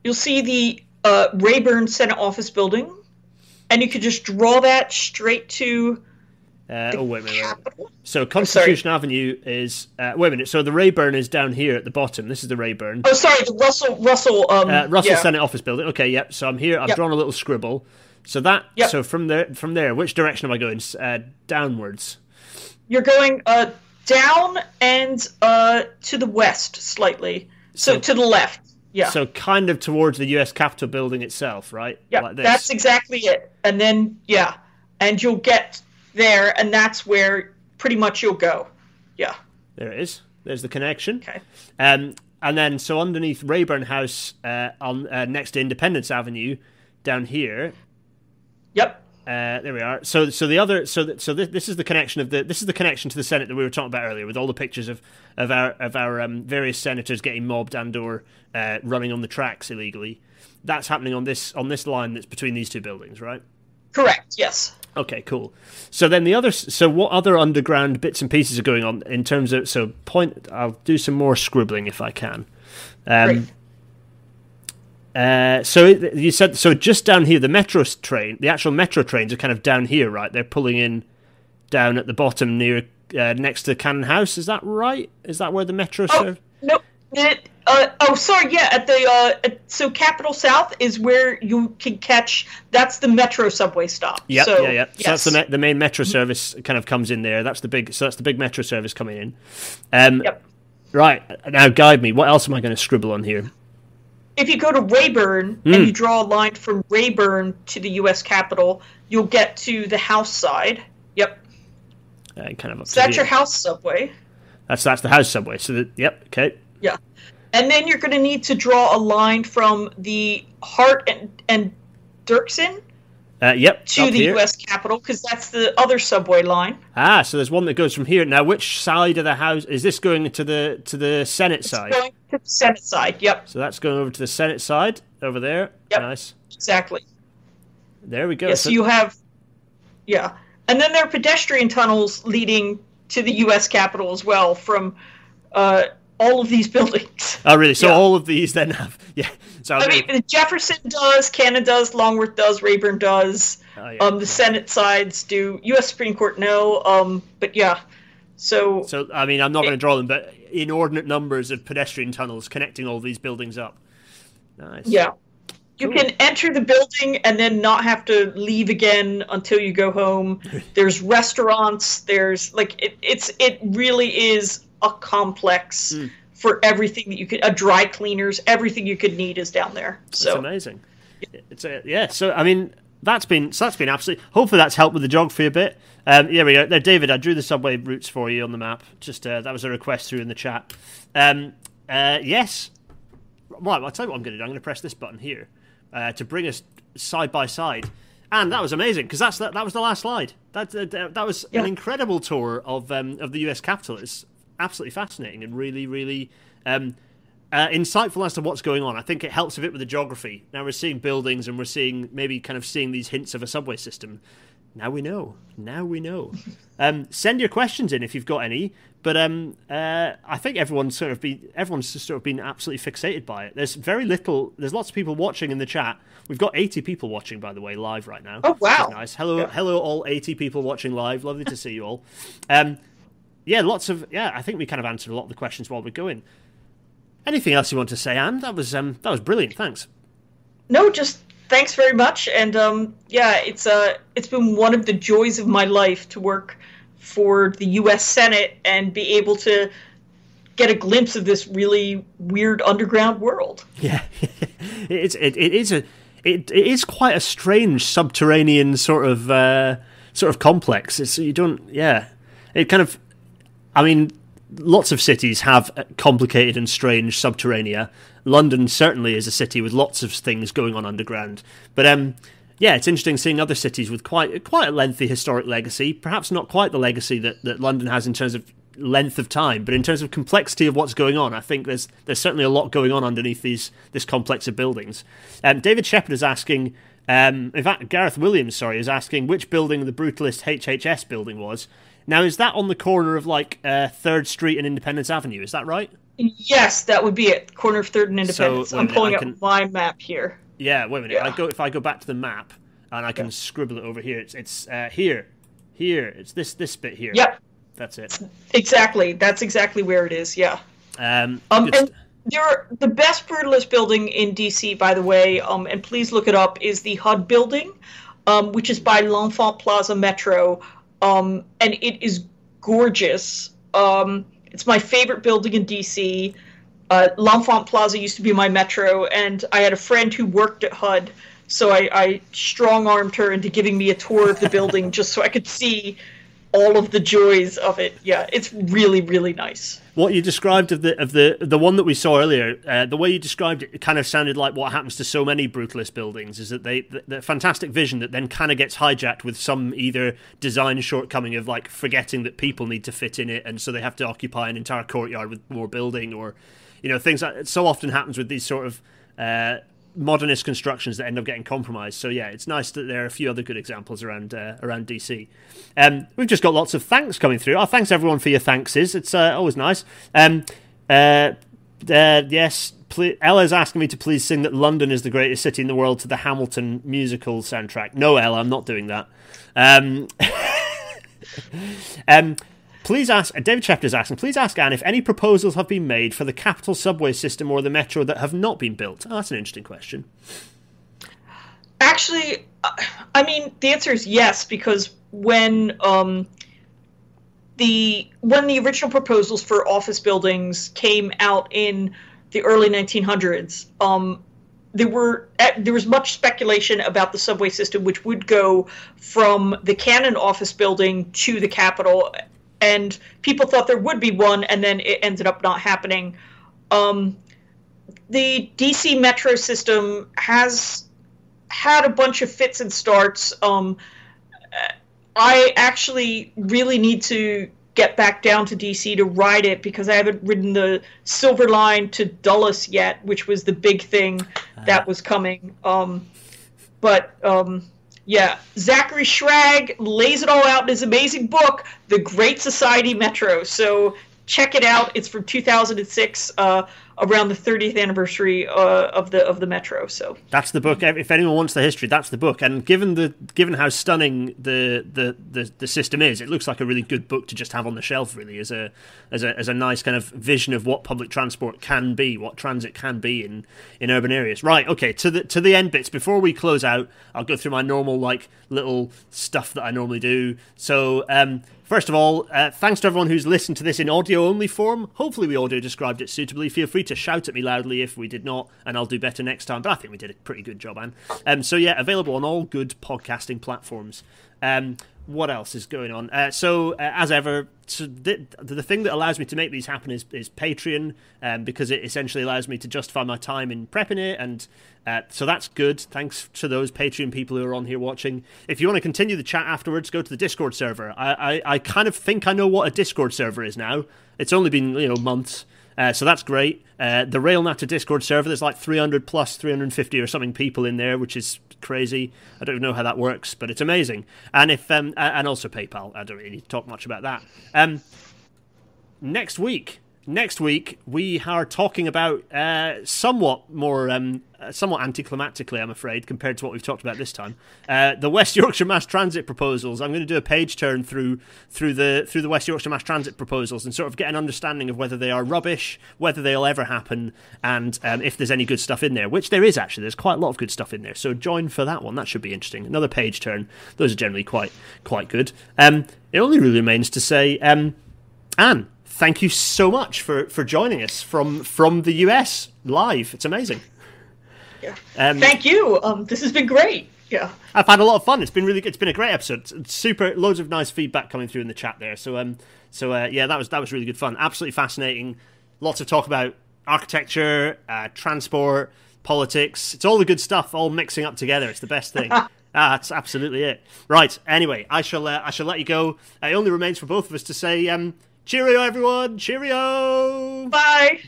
you'll see the uh, Rayburn Senate Office Building, and you could just draw that straight to Uh, oh wait a minute. wait. Capitol. So Constitution Avenue is uh, wait a minute. So the Rayburn is down here at the bottom. This is the Rayburn. Oh, sorry, the Russell Russell um Uh, Russell yeah. Senate Office Building. Okay, yep. So I'm here. I've Yep. drawn a little scribble. So that. Yep. So from there, from there, which direction am I going? Uh, downwards. You're going uh, down and uh, to the west slightly. So, So- to the left. Yeah. So kind of towards the U.S. Capitol building itself, right? yeah. Like this. That's exactly it. And then yeah, and you'll get there, and that's where pretty much you'll go. Yeah. There it is. There's the connection. Okay. Um, and then so underneath Rayburn House, uh, on uh, next to Independence Avenue, down here. Yep. Uh, there we are. So, so the other, so that, so this, this is the connection of the, this is the connection to the Senate that we were talking about earlier, with all the pictures of of our of our um, various senators getting mobbed and or uh, running on the tracks illegally. That's happening on this on this line that's between these two buildings, right? Correct. Yes. Okay, cool. So then the other, so what other underground bits and pieces are going on in terms of? So point, I'll do some more scribbling if I can. Um, Great. Uh, so it- you said so just down here, the metro train, the actual metro trains are kind of down here, right? They're pulling in down at the bottom near uh, next to Cannon House. Is that right? Is that where the metro? Oh serve? no. It, uh, oh, sorry. Yeah, at the uh, at, so Capitol South is where you can catch. That's the Metro subway stop. Yeah, so, yeah, yeah. So that's the me- the main metro service kind of comes in there. That's the big. So that's the big metro service coming in. Um, Yep. Right now, guide me. What else am I going to scribble on here? If you go to Rayburn Hmm. and you draw a line from Rayburn to the U.S. Capitol, you'll get to the house side. Yep. Uh, kind of So that's your house subway. That's that's the house subway. So that yep, okay. Yeah. And then you're going to need to draw a line from the Hart and, and Dirksen Uh, yep, to the here. U.S. Capitol because that's the other subway line. Ah, so there's one that goes from here. Now, which side of the house is this going to the to the Senate side? Going to the Senate side. Yep, So that's going over to the Senate side over there. Yep. Nice. exactly. There we go. Yeah, so you have, yeah, and then there are pedestrian tunnels leading to the U.S. Capitol as well from uh, all of these buildings. oh, really? So yeah. all of these then have yeah. So I mean, Jefferson does, Cannon does, Longworth does, Rayburn does. Oh, yeah. Um, the Senate sides do. U.S. Supreme Court no. Um, but yeah, so, so I mean, I'm not going to draw them, but inordinate numbers of pedestrian tunnels connecting all these buildings up. Nice. yeah. You Cool. can enter the building and then not have to leave again until you go home. There's restaurants. There's like it, it's it really is a complex Hmm. for everything that you could. A dry cleaners, everything you could need is down there. It's So amazing. It's a, yeah. So I mean, that's been so that's been absolutely. Hopefully, that's helped with the geography a bit. Um, here we go. There, David, I drew the subway routes for you on the map. Just uh, that was a request through in the chat. Um, uh, yes. Right. I'll tell you what I'm going to do. I'm going to press this button here uh, to bring us side by side. And that was amazing because that's that, that was the last slide. That uh, that was Yeah. an incredible tour of um, of the U.S. capital. It's absolutely fascinating and really really um, uh, insightful as to what's going on. I think it helps a bit with the geography. Now we're seeing buildings and we're seeing maybe kind of seeing these hints of a subway system. Now we know. Now we know. Um, send your questions in if you've got any. But um, uh, I think everyone's sort of been everyone's just sort of been absolutely fixated by it. There's very little. There's lots of people watching in the chat. We've got 80 people watching, by the way, live right now. Oh, wow. nice. Hello, Yeah. hello, all 80 people watching live. Lovely to see you all. Um, yeah, lots of yeah. I think we kind of answered a lot of the questions while we're going. Anything else you want to say, Anne? That was um, that was brilliant. Thanks. no, just thanks very much. And um, yeah, it's uh, it's been one of the joys of my life to work for the U.S. Senate and be able to get a glimpse of this really weird underground world. Yeah, it's it, it is a it, it is quite a strange subterranean sort of uh, sort of complex. It's you don't yeah. It kind of I mean lots of cities have complicated and strange subterranea. London certainly is a city with lots of things going on underground. But um yeah, it's interesting seeing other cities with quite quite a lengthy historic legacy. Perhaps not quite the legacy that, that London has in terms of length of time, but in terms of complexity of what's going on, I think there's there's certainly a lot going on underneath these this complex of buildings. Um, David Shepard is asking, um, in fact, Gareth Williams, sorry, is asking which building the brutalist HHS building was. Now, is that on the corner of like uh, Third Street and Independence Avenue? Is that right? Yes, that would be it. Corner of Third and Independence. a I'm pulling I up my map here. Yeah. Wait a minute. Yeah. I go if I go back to the map and I can scribble it over here. It's it's uh, here, here. It's this this bit here. Yep, That's it. exactly. That's exactly where it is. Yeah. Um, Um, and there are, the best brutalist building in DC, by the way, um, and please look it up, is the HUD building, um, which is by L'Enfant Plaza Metro, um, and it is gorgeous. Um, it's my favorite building in DC. Uh, L'Enfant Plaza used to be my metro, and I had a friend who worked at HUD, so I, I strong armed her into giving me a tour of the building just so I could see all of the joys of it. Yeah, it's really really nice. What you described of the of the the one that we saw earlier, uh, the way you described it, it kind of sounded like what happens to so many brutalist buildings is that they the, the fantastic vision that then kind of gets hijacked with some either design shortcoming of like forgetting that people need to fit in it, and so they have to occupy an entire courtyard with more building, or you know things that so often happens with these sort of. Uh, modernist constructions that end up getting compromised. So yeah, it's nice that there are a few other good examples around uh, around DC. Um, we've just got lots of thanks coming through. Oh, thanks everyone for your thankses. It's uh, always nice. Um, uh, uh yes, pl- Ella's asking me to please sing that London is the greatest city in the world to the Hamilton musical soundtrack. No, Ella, I'm not doing that. Um, um, Please ask, David Shepard is asking, please ask Anne if any proposals have been made for the Capitol subway system or the metro that have not been built. Oh, that's an interesting question. Actually, I mean, the answer is yes, because when um, the when the original proposals for office buildings came out in the early 1900s, um, there were eh, there was much speculation about the subway system, which would go from the Cannon office building to the Capitol and people thought there would be one, and then it ended up not happening. Um, the DC Metro system has had a bunch of fits and starts. Um, I actually really need to get back down to DC to ride it because I haven't ridden the Silver Line to Dulles yet, which was the big thing that was coming. Um, but um, yeah, Zachary Schrag lays it all out in his amazing book, The Great Society Metro. So check it out. It's from 2006. Uh, around the 30th anniversary uh, of the of the Metro. So that's the book. If anyone wants the history, that's the book. And given the given how stunning the the, the, the system is, it looks like a really good book to just have on the shelf. Really, as a as a as a nice kind of vision of what public transport can be, what transit can be in in urban areas. Right. Okay. To the to the end bits before we close out, I'll go through my normal like little stuff that I normally do. So. um First of all, uh, thanks to everyone who's listened to this in audio only form. Hopefully, we audio described it suitably. Feel free to shout at me loudly if we did not, and I'll do better next time. But I think we did a pretty good job, Anne. Um, so, yeah, available on all good podcasting platforms. Um, what else is going on? Uh, so, uh, as ever, so the, the thing that allows me to make these happen is, is Patreon, um, because it essentially allows me to justify my time in prepping it, and uh, so that's good. Thanks to those Patreon people who are on here watching. If you want to continue the chat afterwards, go to the Discord server. I, I, I kind of think I know what a Discord server is now. It's only been you know months. Uh, so that's great. Uh, the RailNatter Discord server, there's like 300 plus 350 or something people in there, which is crazy. I don't even know how that works, but it's amazing. And if um, and also PayPal. I don't really talk much about that. Um, next week, next week we are talking about uh, somewhat more, um, somewhat anticlimactically, I'm afraid, compared to what we've talked about this time. Uh, the West Yorkshire Mass Transit proposals. I'm going to do a page turn through through the through the West Yorkshire Mass Transit proposals and sort of get an understanding of whether they are rubbish, whether they'll ever happen, and um, if there's any good stuff in there. Which there is actually. There's quite a lot of good stuff in there. So join for that one. That should be interesting. Another page turn. Those are generally quite quite good. Um, it only really remains to say, um, Anne thank you so much for, for joining us from from the US live. It's amazing. Yeah. Um, thank you. Um, this has been great. Yeah. I've had a lot of fun. It's been really good. It's been a great episode. It's super loads of nice feedback coming through in the chat there. So um so uh, yeah, that was that was really good fun. Absolutely fascinating. Lots of talk about architecture, uh, transport, politics. It's all the good stuff all mixing up together. It's the best thing. ah, that's absolutely it. Right. Anyway, I shall uh, I shall let you go. It only remains for both of us to say um Cheerio, everyone. Cheerio. Bye.